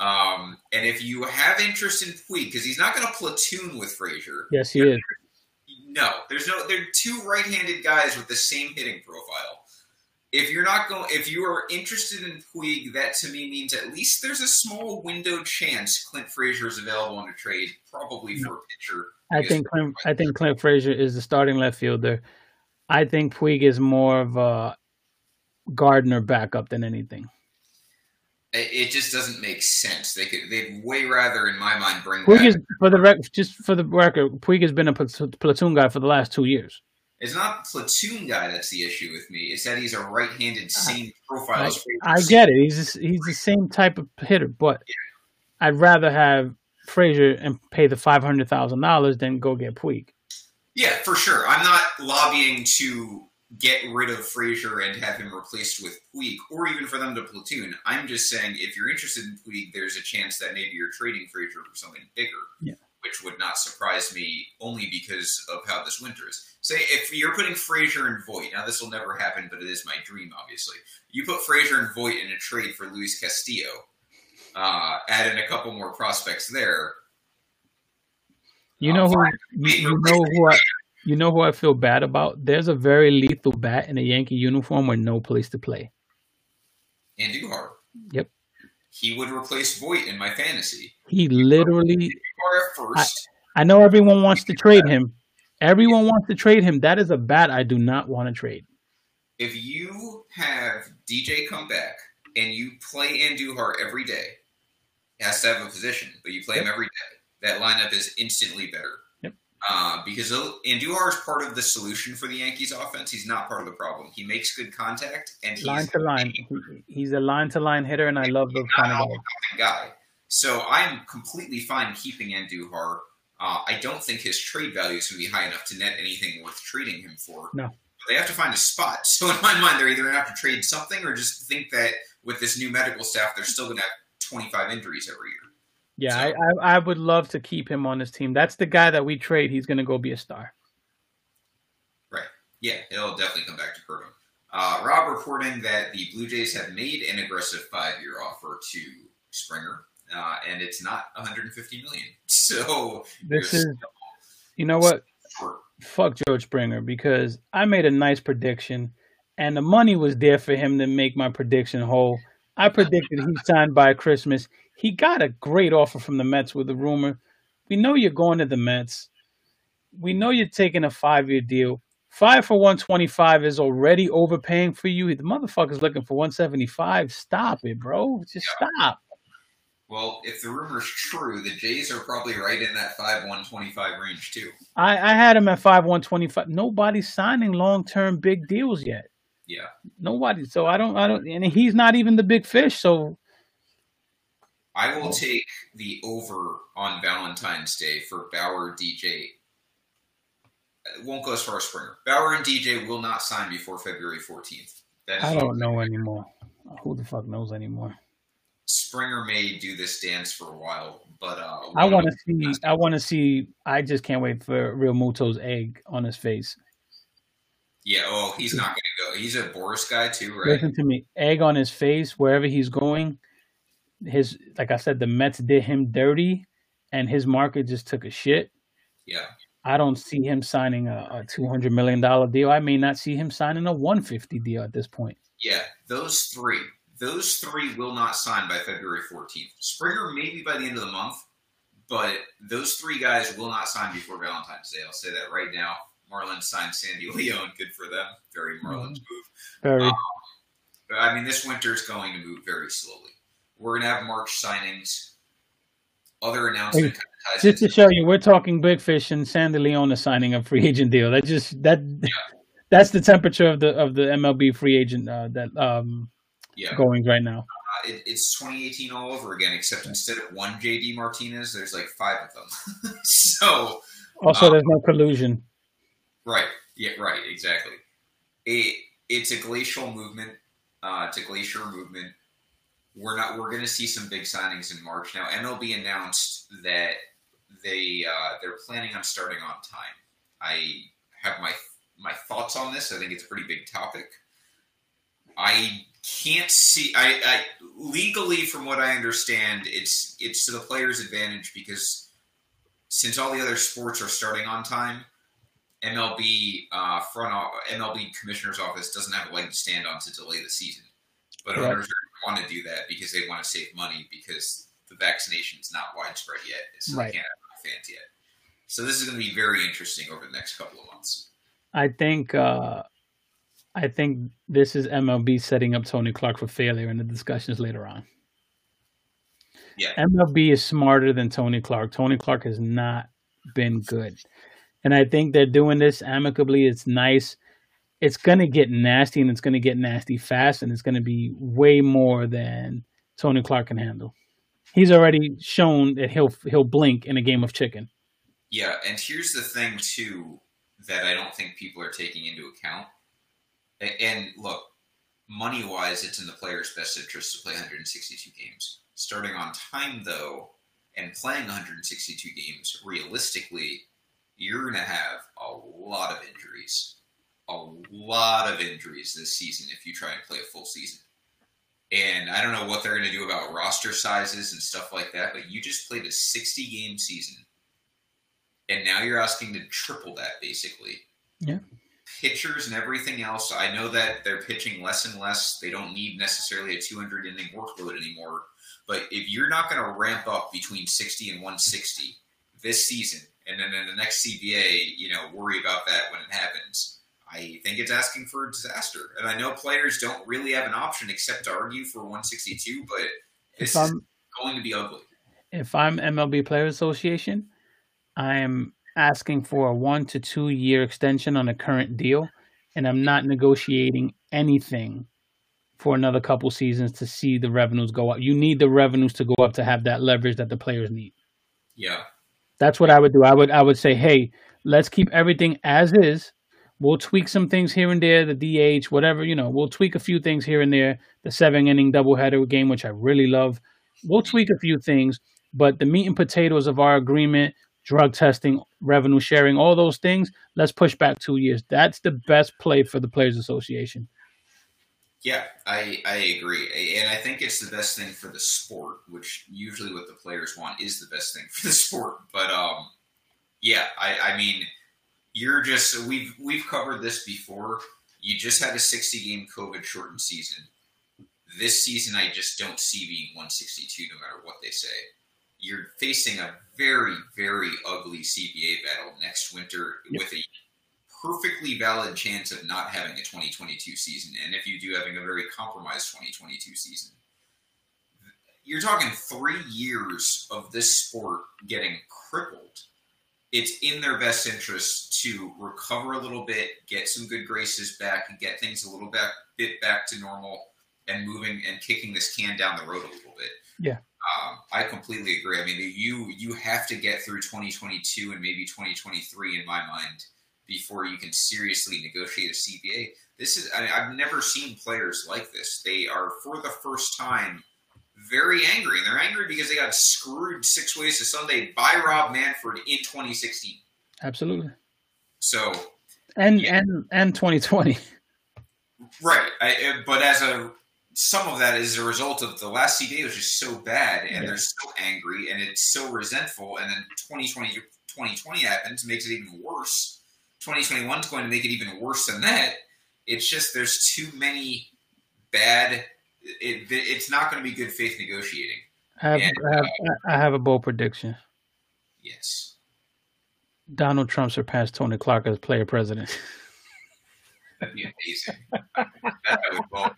Um, and if you have interest in Puig, because he's not going to platoon with Frazier, Yes, he is. No, there's no. They're two right-handed guys with the same hitting profile. If you're not going, if you are interested in Puig, that to me means at least there's a small window chance Clint Frazier is available on a trade, probably for a pitcher. I think Clint, I think Clint Frazier is the starting left fielder. I think Puig is more of a Gardner backup than anything. It, it just doesn't make sense. They could they'd way rather, in my mind, bring Puig back. is for the rec- just for the record. Puig has been a platoon guy for the last two years. It's not platoon guy that's the issue with me. It's that he's a right-handed, uh, same profile I. I get it. He's just, he's the same type of hitter, but I'd rather have Frazier and pay the five hundred thousand dollars than go get Puig. Yeah, for sure. I'm not lobbying to get rid of Frazier and have him replaced with Puig, or even for them to platoon. I'm just saying, if you're interested in Puig, there's a chance that maybe you're trading Frazier for something bigger, Yeah. which would not surprise me only because of how this winter is. Say, if you're putting Frazier and Voit, now this will never happen, but it is my dream, obviously. You put Frazier and Voit in a trade for Luis Castillo, uh, add in a couple more prospects there. You know who you, you know who I you know who I feel bad about. There's a very lethal bat in a Yankee uniform with no place to play. And Andujar. Yep. He would replace Voit in my fantasy. He literally. First. I know everyone wants to trade him. Everyone wants to trade him. That is a bat I do not want to trade. if you have DJ come back and you play Andujar every day, he has to have a position, but you play him every day, that lineup is instantly better. Yep. Uh, because Andujar is part of the solution for the Yankees offense. He's not part of the problem. He makes good contact and he's Line to line. He- He's a line to line hitter, and I love those kind of guy. So I'm completely fine keeping Andujar. Uh, I don't think his trade value is going to be high enough to net anything worth trading him for. No. But they have to find a spot. So in my mind, they're either going to have to trade something or just think that with this new medical staff, they're still going to have 25 injuries every year. Yeah, So- I, I I would love to keep him on this team. That's the guy that we trade. He's going to go be a star. Right. Yeah, he'll definitely come back to Curtin. Uh, Rob reporting that the Blue Jays have made an aggressive five-year offer to Springer, uh, and it's not 150 million. So This is, you know what? short. Fuck George Springer because I made a nice prediction, and the money was there for him to make my prediction whole. I predicted he signed by Christmas. He got a great offer from the Mets with the rumor. We know you're going to the Mets. We know you're taking a five year deal. Five for 125 is already overpaying for you. The motherfucker's looking for 175. Stop it, bro. Just stop. Well, if the rumor's true, the Jays are probably right in that five 125 range too. I, I had him at five 125. Nobody's signing long term big deals yet. Yeah. Nobody. So I don't I don't and he's not even the big fish. So I will take the over on Valentine's Day for Bauer DJ. It won't go as far as Springer. Bauer and DJ will not sign before February 14th. That is I don't know anymore. Who the fuck knows anymore? Springer may do this dance for a while, but uh, I want to see. I want to see. I just can't wait for Realmuto's egg on his face. Yeah, oh, he's not going to go. He's a Boris guy too, right? Listen to me. Egg on his face wherever he's going. His like I said, the Mets did him dirty, and his market just took a shit. Yeah. I don't see him signing a, a two hundred million dollar deal. I may not see him signing a one fifty deal at this point. Yeah, those three. Those three will not sign by February 14th. Springer maybe by the end of the month, but those three guys will not sign before Valentine's Day. I'll say that right now. Marlins signed Sandy Leone. Good for them. Very Marlins move. Very. But I mean, this winter is going to move very slowly. We're going to have March signings. Other announcement kind of just to show you, we're talking big fish and Sandy Leon is signing a free agent deal. That just that that's the temperature of the of the MLB free agent uh, that um yeah. going right now. Uh, it, it's 2018 all over again, except instead of one JD Martinez, there's like five of them. so Also, Uh, there's no collusion. Right. Yeah. Right. Exactly. It it's a glacial movement. Uh, it's a glacier movement. We're not. We're going to see some big signings in March now. MLB announced that they uh, they're planning on starting on time. I have my my thoughts on this. I think it's a pretty big topic. I can't see. I, I legally, from what I understand, it's it's to the player's advantage because since all the other sports are starting on time, MLB uh, front MLB commissioner's office doesn't have a leg to stand on to delay the season, but owners want to do that because they want to save money because the vaccination is not widespread yet, so Right. they can't have fans yet. So this is going to be very interesting over the next couple of months. I think uh, I think this is MLB setting up Tony Clark for failure in the discussions later on. Yeah. MLB is smarter than Tony Clark. Tony Clark has not been good. And I think they're doing this amicably. It's nice. It's going to get nasty and it's going to get nasty fast and it's going to be way more than Tony Clark can handle. He's already shown that he'll he'll blink in a game of chicken. Yeah, and here's the thing too that I don't think people are taking into account. And look, money wise, it's in the player's best interest to play 162 games. Starting on time though, and playing 162 games, realistically, you're going to have a lot of injuries. A lot of injuries this season if you try and play a full season. And I don't know what they're going to do about roster sizes and stuff like that, but you just played a 60 game season. And now you're asking to triple that basically. Yeah. Pitchers and everything else, I know that they're pitching less and less. They don't need necessarily a 200 inning workload anymore. But if you're not going to ramp up between 60 and 160 this season, and then in the next CBA, you know, worry about that when it happens. I think it's asking for a disaster. And I know players don't really have an option except to argue for 162, but it's going to be ugly. If I'm MLB Players Association, I'm asking for a one to two year extension on a current deal, and I'm not negotiating anything for another couple seasons to see the revenues go up. You need the revenues to go up to have that leverage that the players need. Yeah. That's what I would do. I would I would say, hey, let's keep everything as is. We'll tweak some things here and there, the DH, whatever, you know, we'll tweak a few things here and there. The seven inning doubleheader game, which I really love. We'll tweak a few things, but the meat and potatoes of our agreement, drug testing, revenue sharing, all those things, let's push back two years. That's the best play for the Players Association. Yeah, I, I agree. And I think it's the best thing for the sport, which usually what the players want is the best thing for the sport. But um, yeah, I, I mean, you're just we've we've covered this before. You just had a 60 game COVID shortened season. This season, I just don't see being 162, no matter what they say. You're facing a very, very ugly CBA battle next winter yep. with a perfectly valid chance of not having a 2022 season, and if you do, having a very compromised 2022 season. You're talking three years of this sport getting crippled. It's in their best interest to recover a little bit, get some good graces back, and get things a little bit, bit back to normal, and moving and kicking this can down the road a little bit. Yeah. Um, I completely agree. I mean, you you have to get through 2022 and maybe 2023 in my mind before you can seriously negotiate a CBA. This is, I mean, I've never seen players like this. They are, for the first time, very angry. And they're angry because they got screwed six ways to Sunday by Rob Manfred in 2016. Absolutely. So, and, yeah. and, and 2020. Right. I, but as a, some of that is a result of the last CBA was just so bad and yeah. they're so angry and it's so resentful. And then 2020, 2020 happens, makes it even worse 2021 is going to make it even worse than that. It's just there's too many bad. It, it's not going to be good faith negotiating. I have, and, I, have uh, I have a bold prediction. Yes. Donald Trump surpassed Tony Clark as player president. That'd be amazing. that.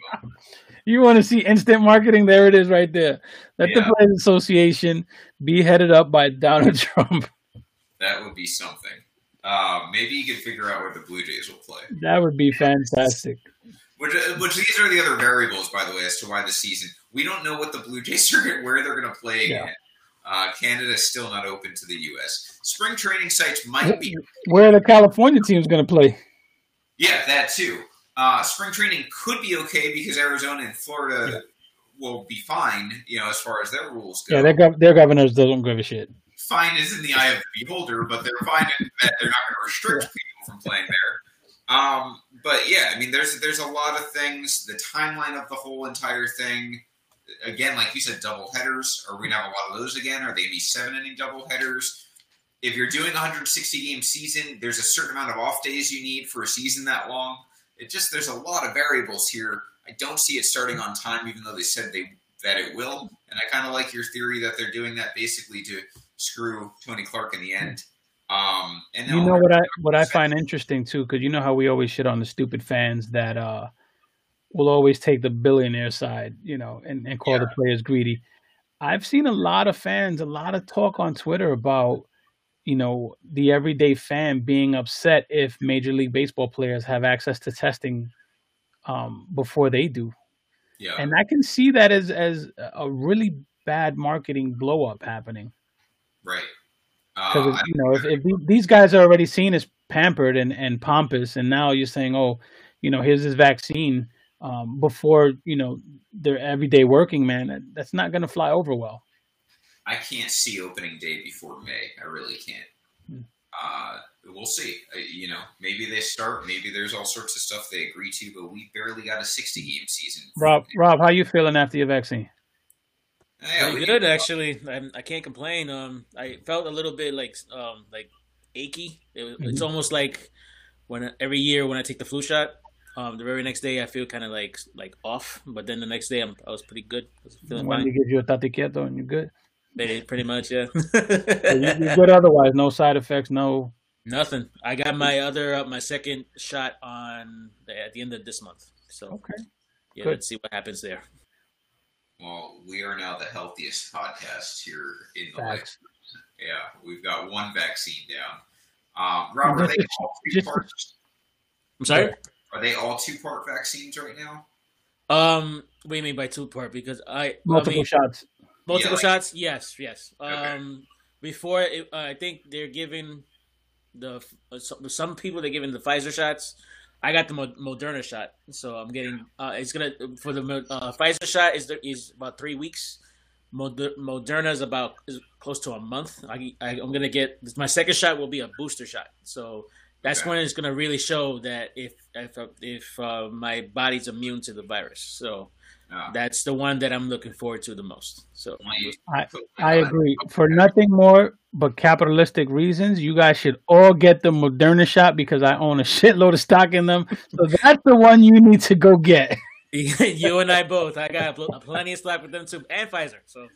You want to see instant marketing? There it is, right there. Let yeah. the Players Association be headed up by Donald Trump. That would be something. Um, maybe you can figure out where the Blue Jays will play. That would be fantastic. Which, which these are the other variables, by the way, as to why the season. We don't know what the Blue Jays are where they're going to play again. Yeah. Uh, Canada is still not open to the U.S. Spring training sites might be. Where the California team is going to play? Yeah, that too. Uh, spring training could be okay because Arizona and Florida yeah. will be fine, you know, as far as their rules go. Yeah, their, gov- their governors don't give a shit fine is in the eye of the beholder, but they're fine in that they're not going to restrict people from playing there. Um, but yeah, I mean, there's there's a lot of things. The timeline of the whole entire thing. Again, like you said, double headers. Are we gonna have a lot of those again? Are they gonna be seven inning double headers? If you're doing a 160 game season, there's a certain amount of off days you need for a season that long. It just there's a lot of variables here. I don't see it starting on time, even though they said they that it will. And I kind of like your theory that they're doing that basically to screw Tony Clark in the end. Um, and you know what I what I find interesting too, because you know how we always shit on the stupid fans that uh will always take the billionaire side, you know, and, and call yeah. the players greedy. I've seen a lot of fans, a lot of talk on Twitter about, you know, the everyday fan being upset if Major League Baseball players have access to testing um, before they do. Yeah. And I can see that as as a really bad marketing blow up happening. Right. Because uh, you know, if, if these guys are already seen as pampered and, and pompous, and now you're saying, oh, you know, here's his vaccine um, before you know their everyday working man, that's not going to fly over well. I can't see opening day before May. I really can't. Hmm. Uh, we'll see. Uh, you know, maybe they start. Maybe there's all sorts of stuff they agree to, but we barely got a 60 game season. Rob, Rob, how you feeling after your vaccine? Yeah, Pretty good, actually. I, I, can't complain. Um, I felt a little bit like um like achy. It, mm-hmm. It's almost like when every year when I take the flu shot, um, the very next day I feel kind of like like off, but then the next day I'm I was pretty good. I was feeling when fine. they give you a tate quieto and you're good. Pretty, pretty much, yeah. you're good otherwise. No side effects. No. Nothing. I got my other uh, my second shot on at the end of this month. So okay. Yeah, good. let's see what happens there. Well, we are now the healthiest podcast here in the life. Yeah, we've got one vaccine down. Um, Robert, are they all two parts? I'm sorry. Are they all two part vaccines right now? Um, what do you mean by two part? Because I multiple I mean, shots. Multiple yeah, like, shots. Yes, yes. Um, okay. before it, uh, I think they're giving the uh, some people they're giving the Pfizer shots. I got the Moderna shot, so I'm getting. Uh, it's gonna for the uh, Pfizer shot is there is about three weeks. Moderna is about is close to a month. I, I am gonna get my second shot will be a booster shot, so that's okay. when it's gonna really show that if if if uh, my body's immune to the virus. So yeah. That's the one that I'm looking forward to the most. So I, I agree. For nothing more but capitalistic reasons, you guys should all get the Moderna shot because I own a shitload of stock in them. So that's the one you need to go get. you and I both. I got plenty of stock with them too, and Pfizer. So,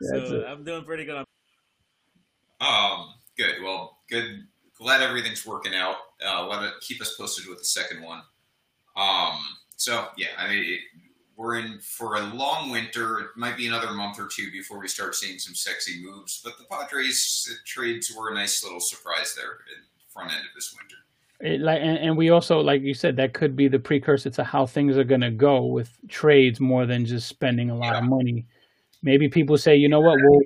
so I'm doing pretty good. Um, good. Well, good. Glad everything's working out. Uh, let it keep us posted with the second one. Um, so yeah, I mean, it, we're in for a long winter. It might be another month or two before we start seeing some sexy moves. But the Padres trades were a nice little surprise there in front end of this winter. It, like, and, and, we also, like you said, that could be the precursor to how things are going to go with trades more than just spending a lot yeah. of money. Maybe people say, you know what, well,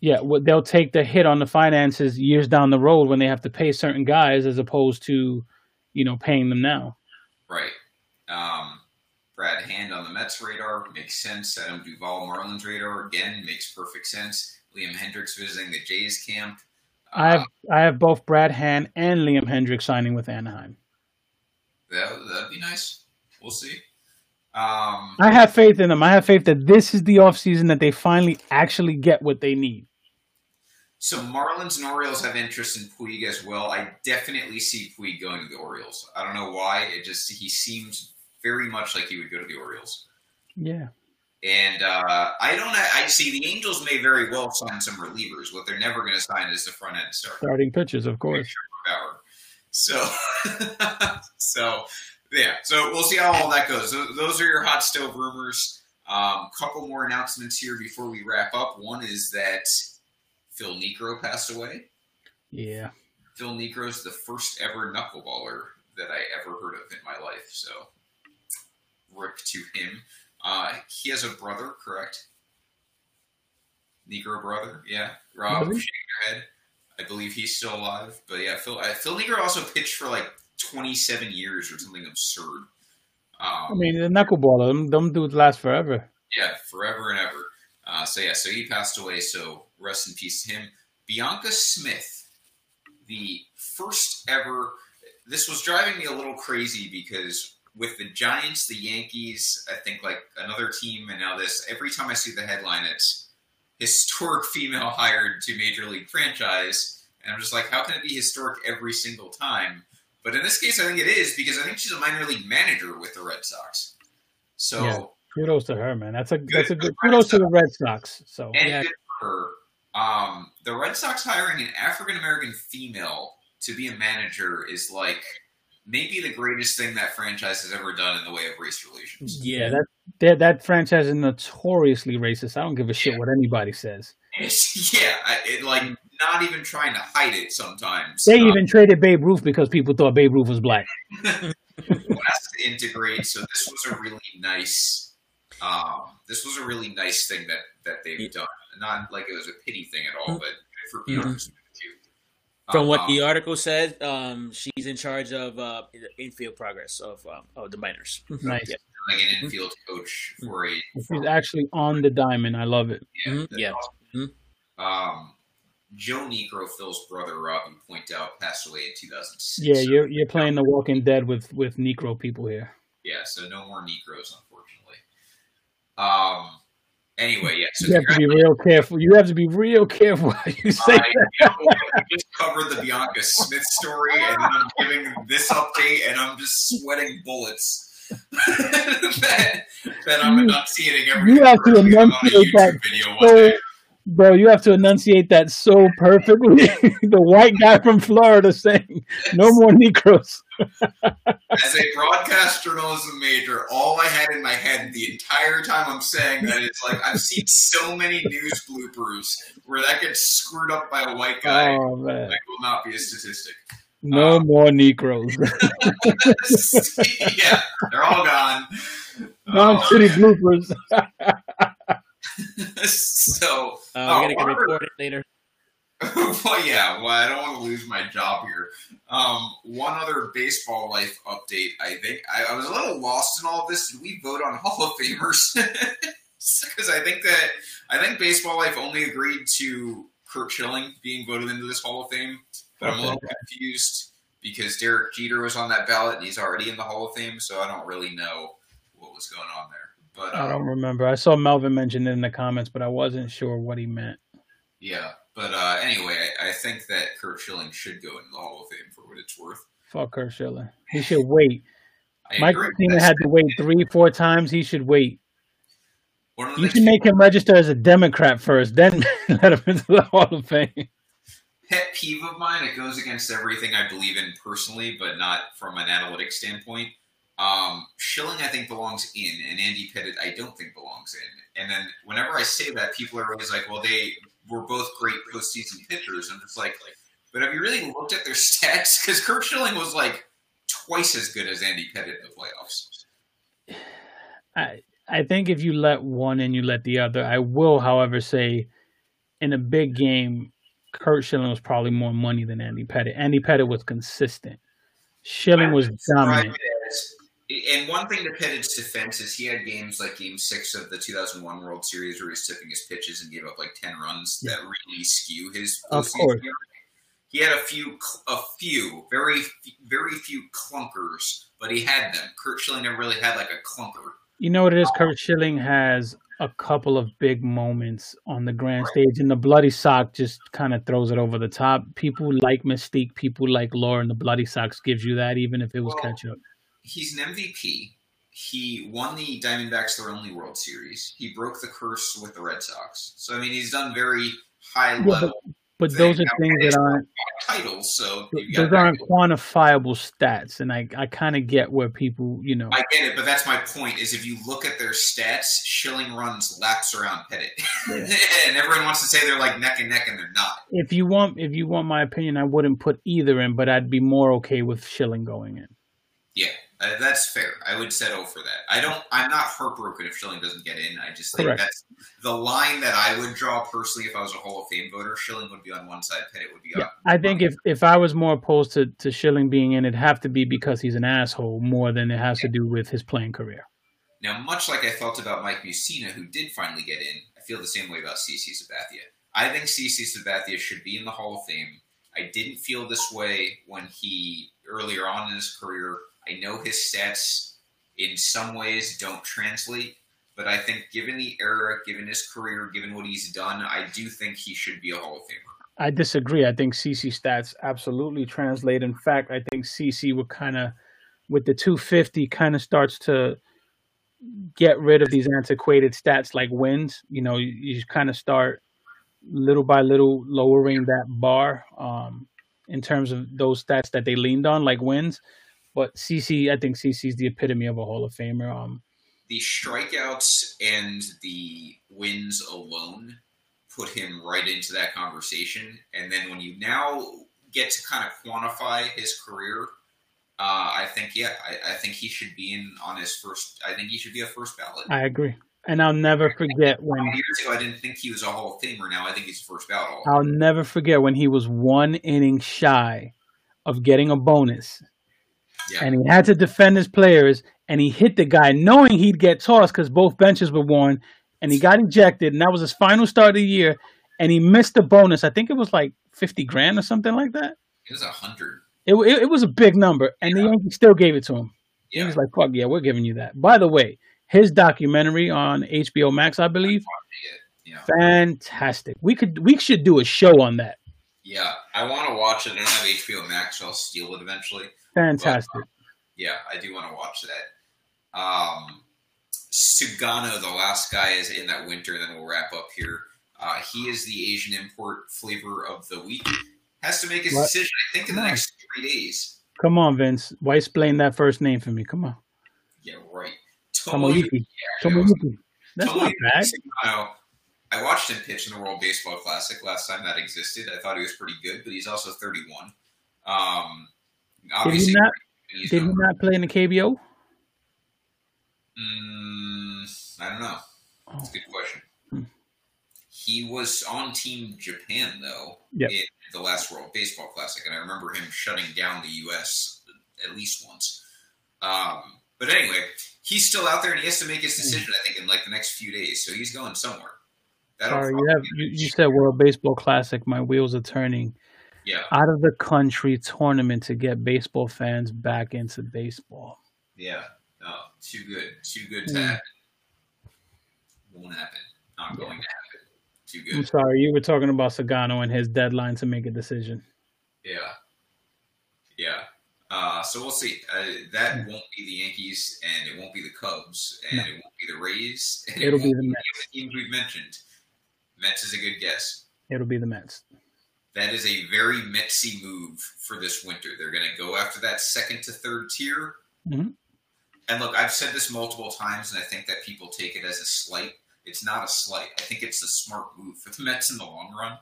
yeah, well, they'll take the hit on the finances years down the road when they have to pay certain guys as opposed to, you know, paying them now. Right. Um, Brad Hand on the Mets radar makes sense. Adam Duvall Marlins radar again makes perfect sense. Liam Hendriks visiting the Jays camp. Uh, I have I have both Brad Hand and Liam Hendriks signing with Anaheim. That that'd be nice. We'll see. Um, I have faith in them. I have faith that this is the offseason that they finally actually get what they need. So Marlins and Orioles have interest in Puig as well. I definitely see Puig going to the Orioles. I don't know why. It just he seems very much like he would go to the Orioles. Yeah. And uh, I don't. I see the Angels may very well sign some relievers. What they're never going to sign is the front end starter. Starting pitches, of course. So, so yeah. So we'll see how all that goes. Those are your hot stove rumors. Um, couple more announcements here before we wrap up. One is that Phil Niekro passed away. Yeah. Phil Niekro is the first ever knuckleballer that I ever heard of in my life. So rip to him. Uh, he has a brother, correct? Niekro brother, yeah. Rob, really? shaking your head. I believe he's still alive. But yeah, Phil uh, Phil Niekro also pitched for like 27 years or something absurd. Um, I mean, the knuckleballer, them, them dudes last forever. Yeah, forever and ever. Uh, so yeah, so he passed away. So rest in peace to him. Bianca Smith, the first ever. This was driving me a little crazy because with the Giants, the Yankees, I think like another team, and now this. Every time I see the headline, it's historic female hired to major league franchise, and I'm just like, how can it be historic every single time? But in this case, I think it is because I think she's a minor league manager with the Red Sox. So yeah, kudos to her, man. That's a good, that's a good kudos to the Red Sox. So and yeah. her Um, the Red Sox hiring an African American female to be a manager is like maybe the greatest thing that franchise has ever done in the way of race relations. Yeah, that that, that franchise is notoriously racist. I don't give a shit what anybody says. It's, yeah, it, like not even trying to hide it. Sometimes they um, even traded Babe Ruth because people thought Babe Ruth was black. has to integrate. So this was a really nice. Um, this was a really nice thing that that they've yeah. done. Not like it was a pity thing at all, but for PR mm-hmm. From what the um, article said, um, she's in charge of uh, infield progress of um, of the minors. Nice. Yeah. Like an infield coach for a. She's actually on the diamond. I love it. Yeah. Mm-hmm. yeah. Awesome. Mm-hmm. Um, Joe Niekro, Phil's brother, Rob, you point out, passed away in 2006. Yeah, you're you're playing The Walking Dead with with Negro people here. Yeah, so no more Negroes, unfortunately. Um. Anyway, yeah. So you have to be real careful. You have to be real careful how you say I, that. You know, just covered the Bianca Smith story, and then I'm giving this update, and I'm just sweating bullets. that, that I'm enunciating every. You have to enunciate that so Bro, you have to enunciate that so perfectly. the white guy from Florida saying, "No more Negros." As a broadcast journalism major, all I had in my head the entire time I'm saying that it's like I've seen so many news bloopers where that gets screwed up by a white guy. Oh, man. That will not be a statistic. No um, more Negroes. yeah, they're all gone. Non-city oh, bloopers. So uh, we're gonna get reported later. well, yeah. Well, I don't want to lose my job here. Um, one other baseball life update. I think I, I was a little lost in all of this. Did we vote on Hall of Famers? Because I think that I think baseball life only agreed to Curt Schilling being voted into this Hall of Fame, but okay. I'm a little confused because Derek Jeter was on that ballot and he's already in the Hall of Fame, so I don't really know what was going on there. But I don't um, remember. I saw Melvin mention it in the comments, but I wasn't sure what he meant. Yeah, but uh, anyway, I, I, think that Curt Schilling should go in the Hall of Fame for what it's worth. Fuck Curt Schilling. He should wait. Mike Mussina had to wait three, four times. He should wait. You can make him register as a Democrat first, then let him into the Hall of Fame. Pet peeve of mine. It goes against everything I believe in personally, but not from an analytic standpoint. Um, Schilling, I think, belongs in, and Andy Pettitte, I don't think belongs in. And then whenever I say that, people are always like, well, they were both great postseason pitchers," I'm just like, but have you really looked at their stats? Because Curt Schilling was like twice as good as Andy Pettitte in the playoffs. I, I think if you let one and you let the other, I will, however, say in a big game, Curt Schilling was probably more money than Andy Pettitte. Andy Pettitte was consistent. Schilling was dominant and one thing to Pettitte's defense is he had games like Game Six of the 2001 World Series where he's tipping his pitches and gave up like 10 runs yeah. that really skew his. Of course. He had a few, a few, very, very few clunkers, but he had them. Curt Schilling never really had like a clunker. You know what it is? Curt Schilling has a couple of big moments on the grand right. stage, and the bloody sock just kind of throws it over the top. People like Mystique, people like Lore, and the bloody socks gives you that, even if it was well, catch up he's an MVP. He won the Diamondbacks their only World Series. He broke the curse with the Red Sox. So I mean, he's done very high yeah, level. But, but those are things that aren't titles. So those aren't quantifiable stats, and I I kind of get where people you know. I get it, but that's my point. Is if you look at their stats, Schilling runs laps around Pettitte, yeah. and everyone wants to say they're like neck and neck, and they're not. If you want, if you want my opinion, I wouldn't put either in, but I'd be more okay with Schilling going in. Yeah, uh, that's fair. I would settle for that. I don't. I'm not heartbroken if Schilling doesn't get in. I just think Correct. that's the line that I would draw personally if I was a Hall of Fame voter. Schilling would be on one side, Pettitte would be yeah, on. I think if if I was more opposed to to Schilling being in, it'd have to be because he's an asshole more than it has yeah. to do with his playing career. Now, much like I felt about Mike Mussina, who did finally get in, I feel the same way about CC Sabathia. I think CC Sabathia should be in the Hall of Fame. I didn't feel this way when he earlier on in his career. I know his stats in some ways don't translate. But I think, given the era, given his career, given what he's done, I do think he should be a Hall of Famer. I disagree. I think CC stats absolutely translate. In fact, I think CC would kind of, with the 250, kind of starts to get rid of these antiquated stats like wins. You know, you, you kind of start little by little lowering that bar um, in terms of those stats that they leaned on, like wins. But CC, I think CC is the epitome of a Hall of Famer. Um, the strikeouts and the wins alone put him right into that conversation. And then when you now get to kind of quantify his career, uh, I think yeah, I, I, think he should be in on his first. I think he should be a first ballot. I agree, and I'll never forget when years ago I didn't think he was a Hall of Famer. Now I think he's first ballot. I'll never forget when he was one inning shy of getting a bonus, yeah. and he had to defend his players, and he hit the guy knowing he'd get tossed because both benches were worn, and he got ejected, and that was his final start of the year, and he missed the bonus. I think it was like fifty grand or something like that. It was a hundred. It, it, it was a big number, and yeah. the Yankees still gave it to him. Yeah. He was like, "Fuck yeah, we're giving you that." By the way, his documentary on HBO Max, I believe, yeah. fantastic. We could we should do a show on that. Yeah, I want to watch it. I don't have HBO Max, so I'll steal it eventually. Fantastic. But, um, yeah, I do want to watch that. Um, Sugano, the last guy, is in that winter. Then we'll wrap up here. Uh, he is the Asian import flavor of the week. Has to make his what? decision. I think in the next three days. Come on, Vince. Why explain that first name for me? Come on. Yeah, right. Tomoyuki. Tomoyuki. That's Tomoyuki not bad. I watched him pitch in the World Baseball Classic last time that existed. I thought he was pretty good, but he's also 31. Um, did he not? Did he not play in the KBO? Mm, I don't know. That's a good question. Hmm. He was on Team Japan though yep. in the last World Baseball Classic, and I remember him shutting down the U.S. at least once. Um, but anyway, he's still out there, and he has to make his decision. I think in like the next few days, so he's going somewhere. That'll Sorry, you have you, you said World Baseball Classic. My wheels are turning. Yeah. Out of the country tournament to get baseball fans back into baseball. Yeah. No, too good. Too good to mm. happen. Won't happen. Not going to happen. Too good. I'm sorry, you were talking about Sugano and his deadline to make a decision. Yeah, yeah. Uh, so we'll see. Uh, that mm. won't be the Yankees, and it won't be the Cubs, and no. it won't be the Rays. It'll it be the Mets. The teams we've mentioned. Mets is a good guess. It'll be the Mets. That is a very Metsy move for this winter. They're going to go after that second to third tier. Mm-hmm. And look, I've said this multiple times, and I think that people take it as a slight it's not a slight. I think it's a smart move for the Mets in the long run.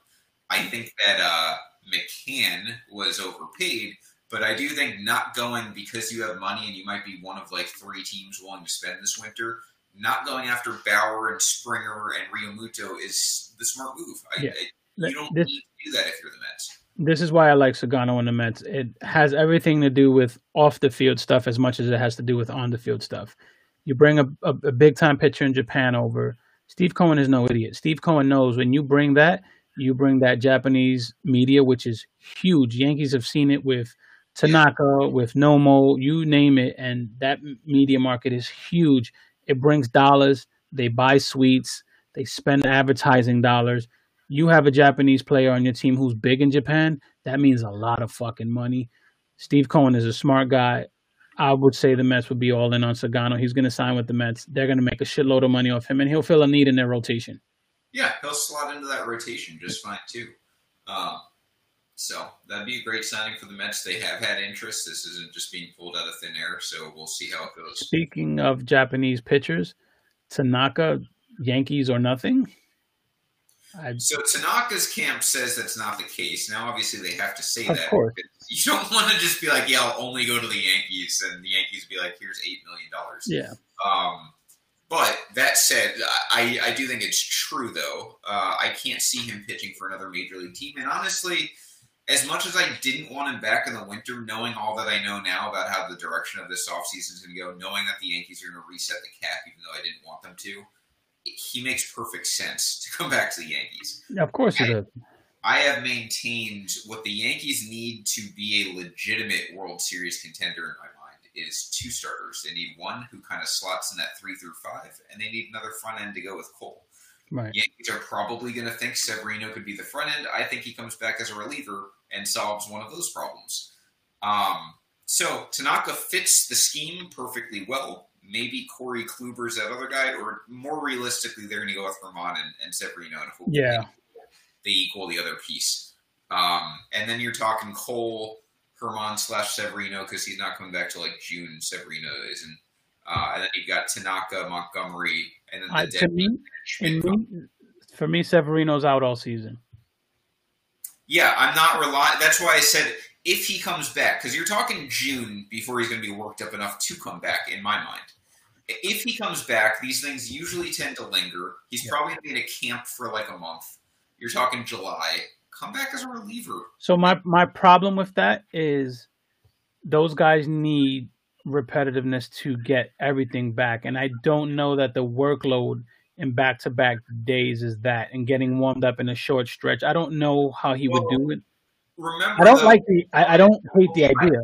I think that uh, McCann was overpaid, but I do think not going because you have money and you might be one of like three teams willing to spend this winter. Not going after Bauer and Springer and Realmuto is the smart move. I, yeah. I, you don't this, need do that if you're the Mets. This is why I like Sugano and the Mets. It has everything to do with off the field stuff as much as it has to do with on the field stuff. You bring a, a, a big time pitcher in Japan over Steve Cohen is no idiot. Steve Cohen knows when you bring that, you bring that Japanese media, which is huge. Yankees have seen it with Tanaka, with Nomo, you name it, and that media market is huge. It brings dollars. They buy suites. They spend advertising dollars. You have a Japanese player on your team who's big in Japan. That means a lot of fucking money. Steve Cohen is a smart guy. I would say the Mets would be all in on Sugano. He's going to sign with the Mets. They're going to make a shitload of money off him, and he'll fill a need in their rotation. Yeah, he'll slot into that rotation just fine too. Um, so that'd be a great signing for the Mets. They have had interest. This isn't just being pulled out of thin air, so we'll see how it goes. Speaking of Japanese pitchers, Tanaka, Yankees or nothing. I'd... So Tanaka's camp says that's not the case. Now, obviously, they have to say of that. Course. You don't want to just be like, "Yeah, I'll only go to the Yankees," and the Yankees be like, "Here's eight million dollars." Yeah. Um, but that said, I, I do think it's true though. Uh, I can't see him pitching for another major league team, and honestly, as much as I didn't want him back in the winter, knowing all that I know now about how the direction of this offseason is going to go, knowing that the Yankees are going to reset the cap, even though I didn't want them to he makes perfect sense to come back to the Yankees. Yeah, Of course he does. I have maintained what the Yankees need to be a legitimate World Series contender in my mind is two starters. They need one who kind of slots in that three through five, and they need another front end to go with Cole. Right. Yankees are probably going to think Severino could be the front end. I think he comes back as a reliever and solves one of those problems. Um, so Tanaka fits the scheme perfectly well maybe Corey Kluber's that other guy, or more realistically, they're going to go with Germán and, and Severino. And yeah. they equal the other piece. Um, and then you're talking Cole, Germán slash Severino because he's not coming back to like June. Severino isn't. Uh, and then you've got Tanaka, Montgomery, and then the I, to me, me, for me, Severino's out all season. Yeah, I'm not relying. That's why I said if he comes back, because you're talking June before he's going to be worked up enough to come back, in my mind. If he comes back, these things usually tend to linger. He's Yeah. probably going to be in a camp for like a month. You're talking July. Come back as a reliever. So my my problem with that is those guys need repetitiveness to get everything back, and I don't know that the workload in back to back days is that, and getting warmed up in a short stretch. I don't know how he would do it. Remember, I don't though, like the. I, I don't hate the oh, idea.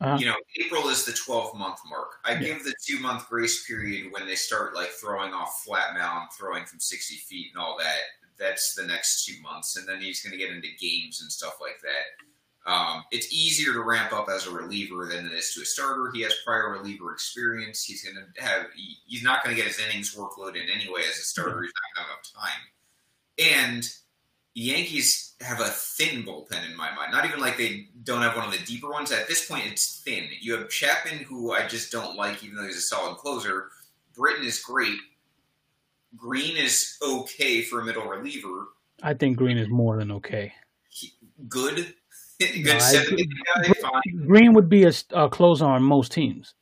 Uh, you know, April is the 12 month mark. I Yeah. give the two month grace period when they start like throwing off flat mound, throwing from 60 feet and all that. That's the next two months. And then he's going to get into games and stuff like that. Um, it's easier to ramp up as a reliever than it is to a starter. He has prior reliever experience. He's going to have, he, he's not going to get his innings workload in anyway as a starter. He's not going to have time. And Yankees have a thin bullpen in my mind. Not even like they don't have one of the deeper ones. At this point, it's thin. You have Chapman, who I just don't like, even though he's a solid closer. Britton is great. Green is okay for a middle reliever. I think Green is more than okay. He, good, good No, I seven agree. fine. Green would be a closer on most teams.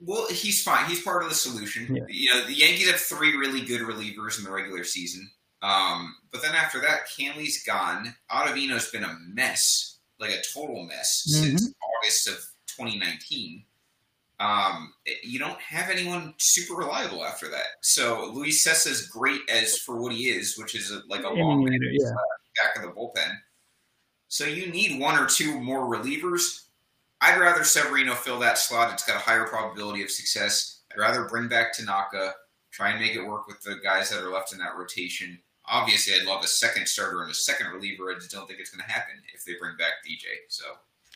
Well, he's fine. He's part of the solution. Yeah. You know, the Yankees have three really good relievers in the regular season. Um, but then after that, Kahnle's gone. Ottavino's been a mess, like a total mess, since August of 2019. Um, you don't have anyone super reliable after that. So Luis Cessa's great as for what he is, which is a, like a I long mean, yeah. back of the bullpen. So you need one or two more relievers. I'd rather Severino fill that slot. It's got a higher probability of success. I'd rather bring back Tanaka, try and make it work with the guys that are left in that rotation. Obviously, I'd love a second starter and a second reliever. I just don't think it's going to happen if they bring back DJ. So,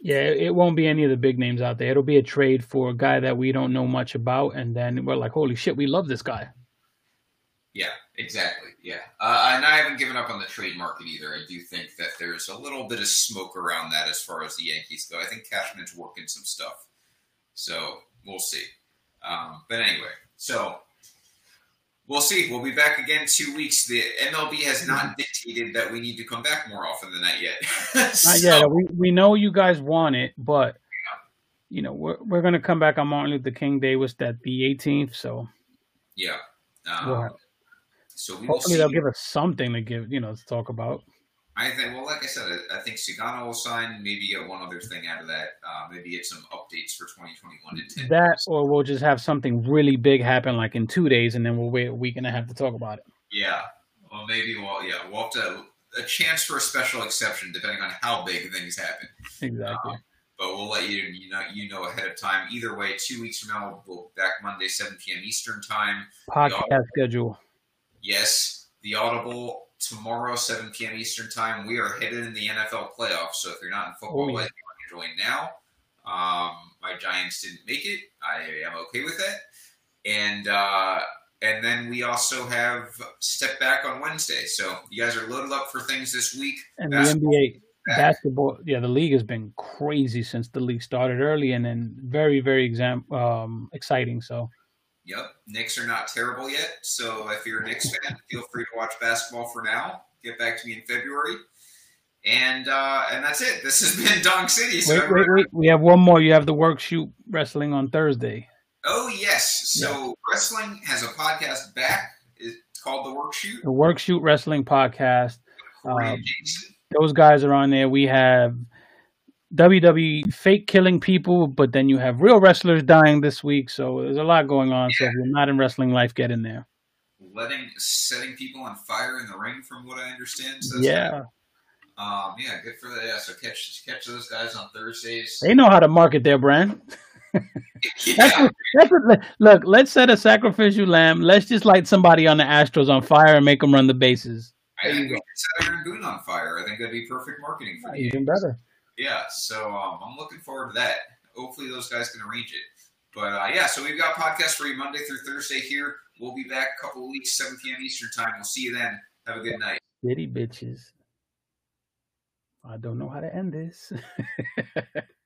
Yeah, it it won't be any of the big names out there. It'll be a trade for a guy that we don't know much about, and then we're like, "Holy shit, we love this guy." yeah, exactly. Yeah. Uh, and I haven't given up on the trade market either. I do think that there's a little bit of smoke around that as far as the Yankees go. I think Cashman's working some stuff. So, we'll see. Um, but anyway, so we'll see. We'll be back again two weeks. The MLB has not dictated that we need to come back more often than that yet. Not yet. We we know you guys want it, but you know we're we're gonna come back on Martin Luther King Day, was that the 18th? So Yeah. Um, Well, so we hopefully they'll give us something to give you know to talk about. I think, well, like I said, I, I think Sugano will sign. Maybe get one other thing out of that. Uh, maybe get some updates for 2021 and 10. That or we'll just have something really big happen like in two days, and then we'll wait a week and a half to talk about it. Yeah. Well, maybe we'll, yeah, we'll have to, a chance for a special exception depending on how big things happen. Exactly. But we'll let you, you know, you know ahead of time. Either way, two weeks from now, we'll be back Monday, 7 p.m. Eastern time. Podcast schedule. Yes, the Audible tomorrow, 7 p.m. Eastern time. We are headed in the NFL playoffs. So if you're not in football, Oh, yeah. you want to join now. Um, my Giants didn't make it. I am okay with that. And uh, and then we also have step back on Wednesday. So you guys are loaded up for things this week. And the NBA basketball, yeah, the league has been crazy since the league started early, and then very, very exam um, exciting. So Yep, Knicks are not terrible yet. So if you're a Knicks fan, feel free to watch basketball for now. Get back to me in February. And uh, and that's it. This has been Dong City. So wait, wait, wait. We have one more. You have the work shoot wrestling on Thursday. Oh yes. So wrestling has a podcast back. It's called the Work Shoot. The work shoot wrestling podcast. Uh, Jason. Those guys are on there. We have WWE fake killing people, but then you have real wrestlers dying this week. So there's a lot going on. So if you're not in wrestling life, get in there. letting setting people on fire in the ring, from what I understand. So Yeah, Um, yeah, good for that. Yeah, so catch catch those guys on Thursdays. they know how to market their brand. That's what, that's what, look, let's set a sacrificial lamb. Let's just light somebody on the Astros on fire and make them run the bases. I think we could set Aaron Boone on fire. I think that'd be perfect marketing for the Even better. Yeah, so um, I'm looking forward to that. Hopefully, those guys can arrange it. But uh, yeah, so we've got podcasts for you Monday through Thursday here. We'll be back a couple of weeks, 7 p.m. Eastern time. We'll see you then. Have a good night. Bitty bitches. I don't know how to end this.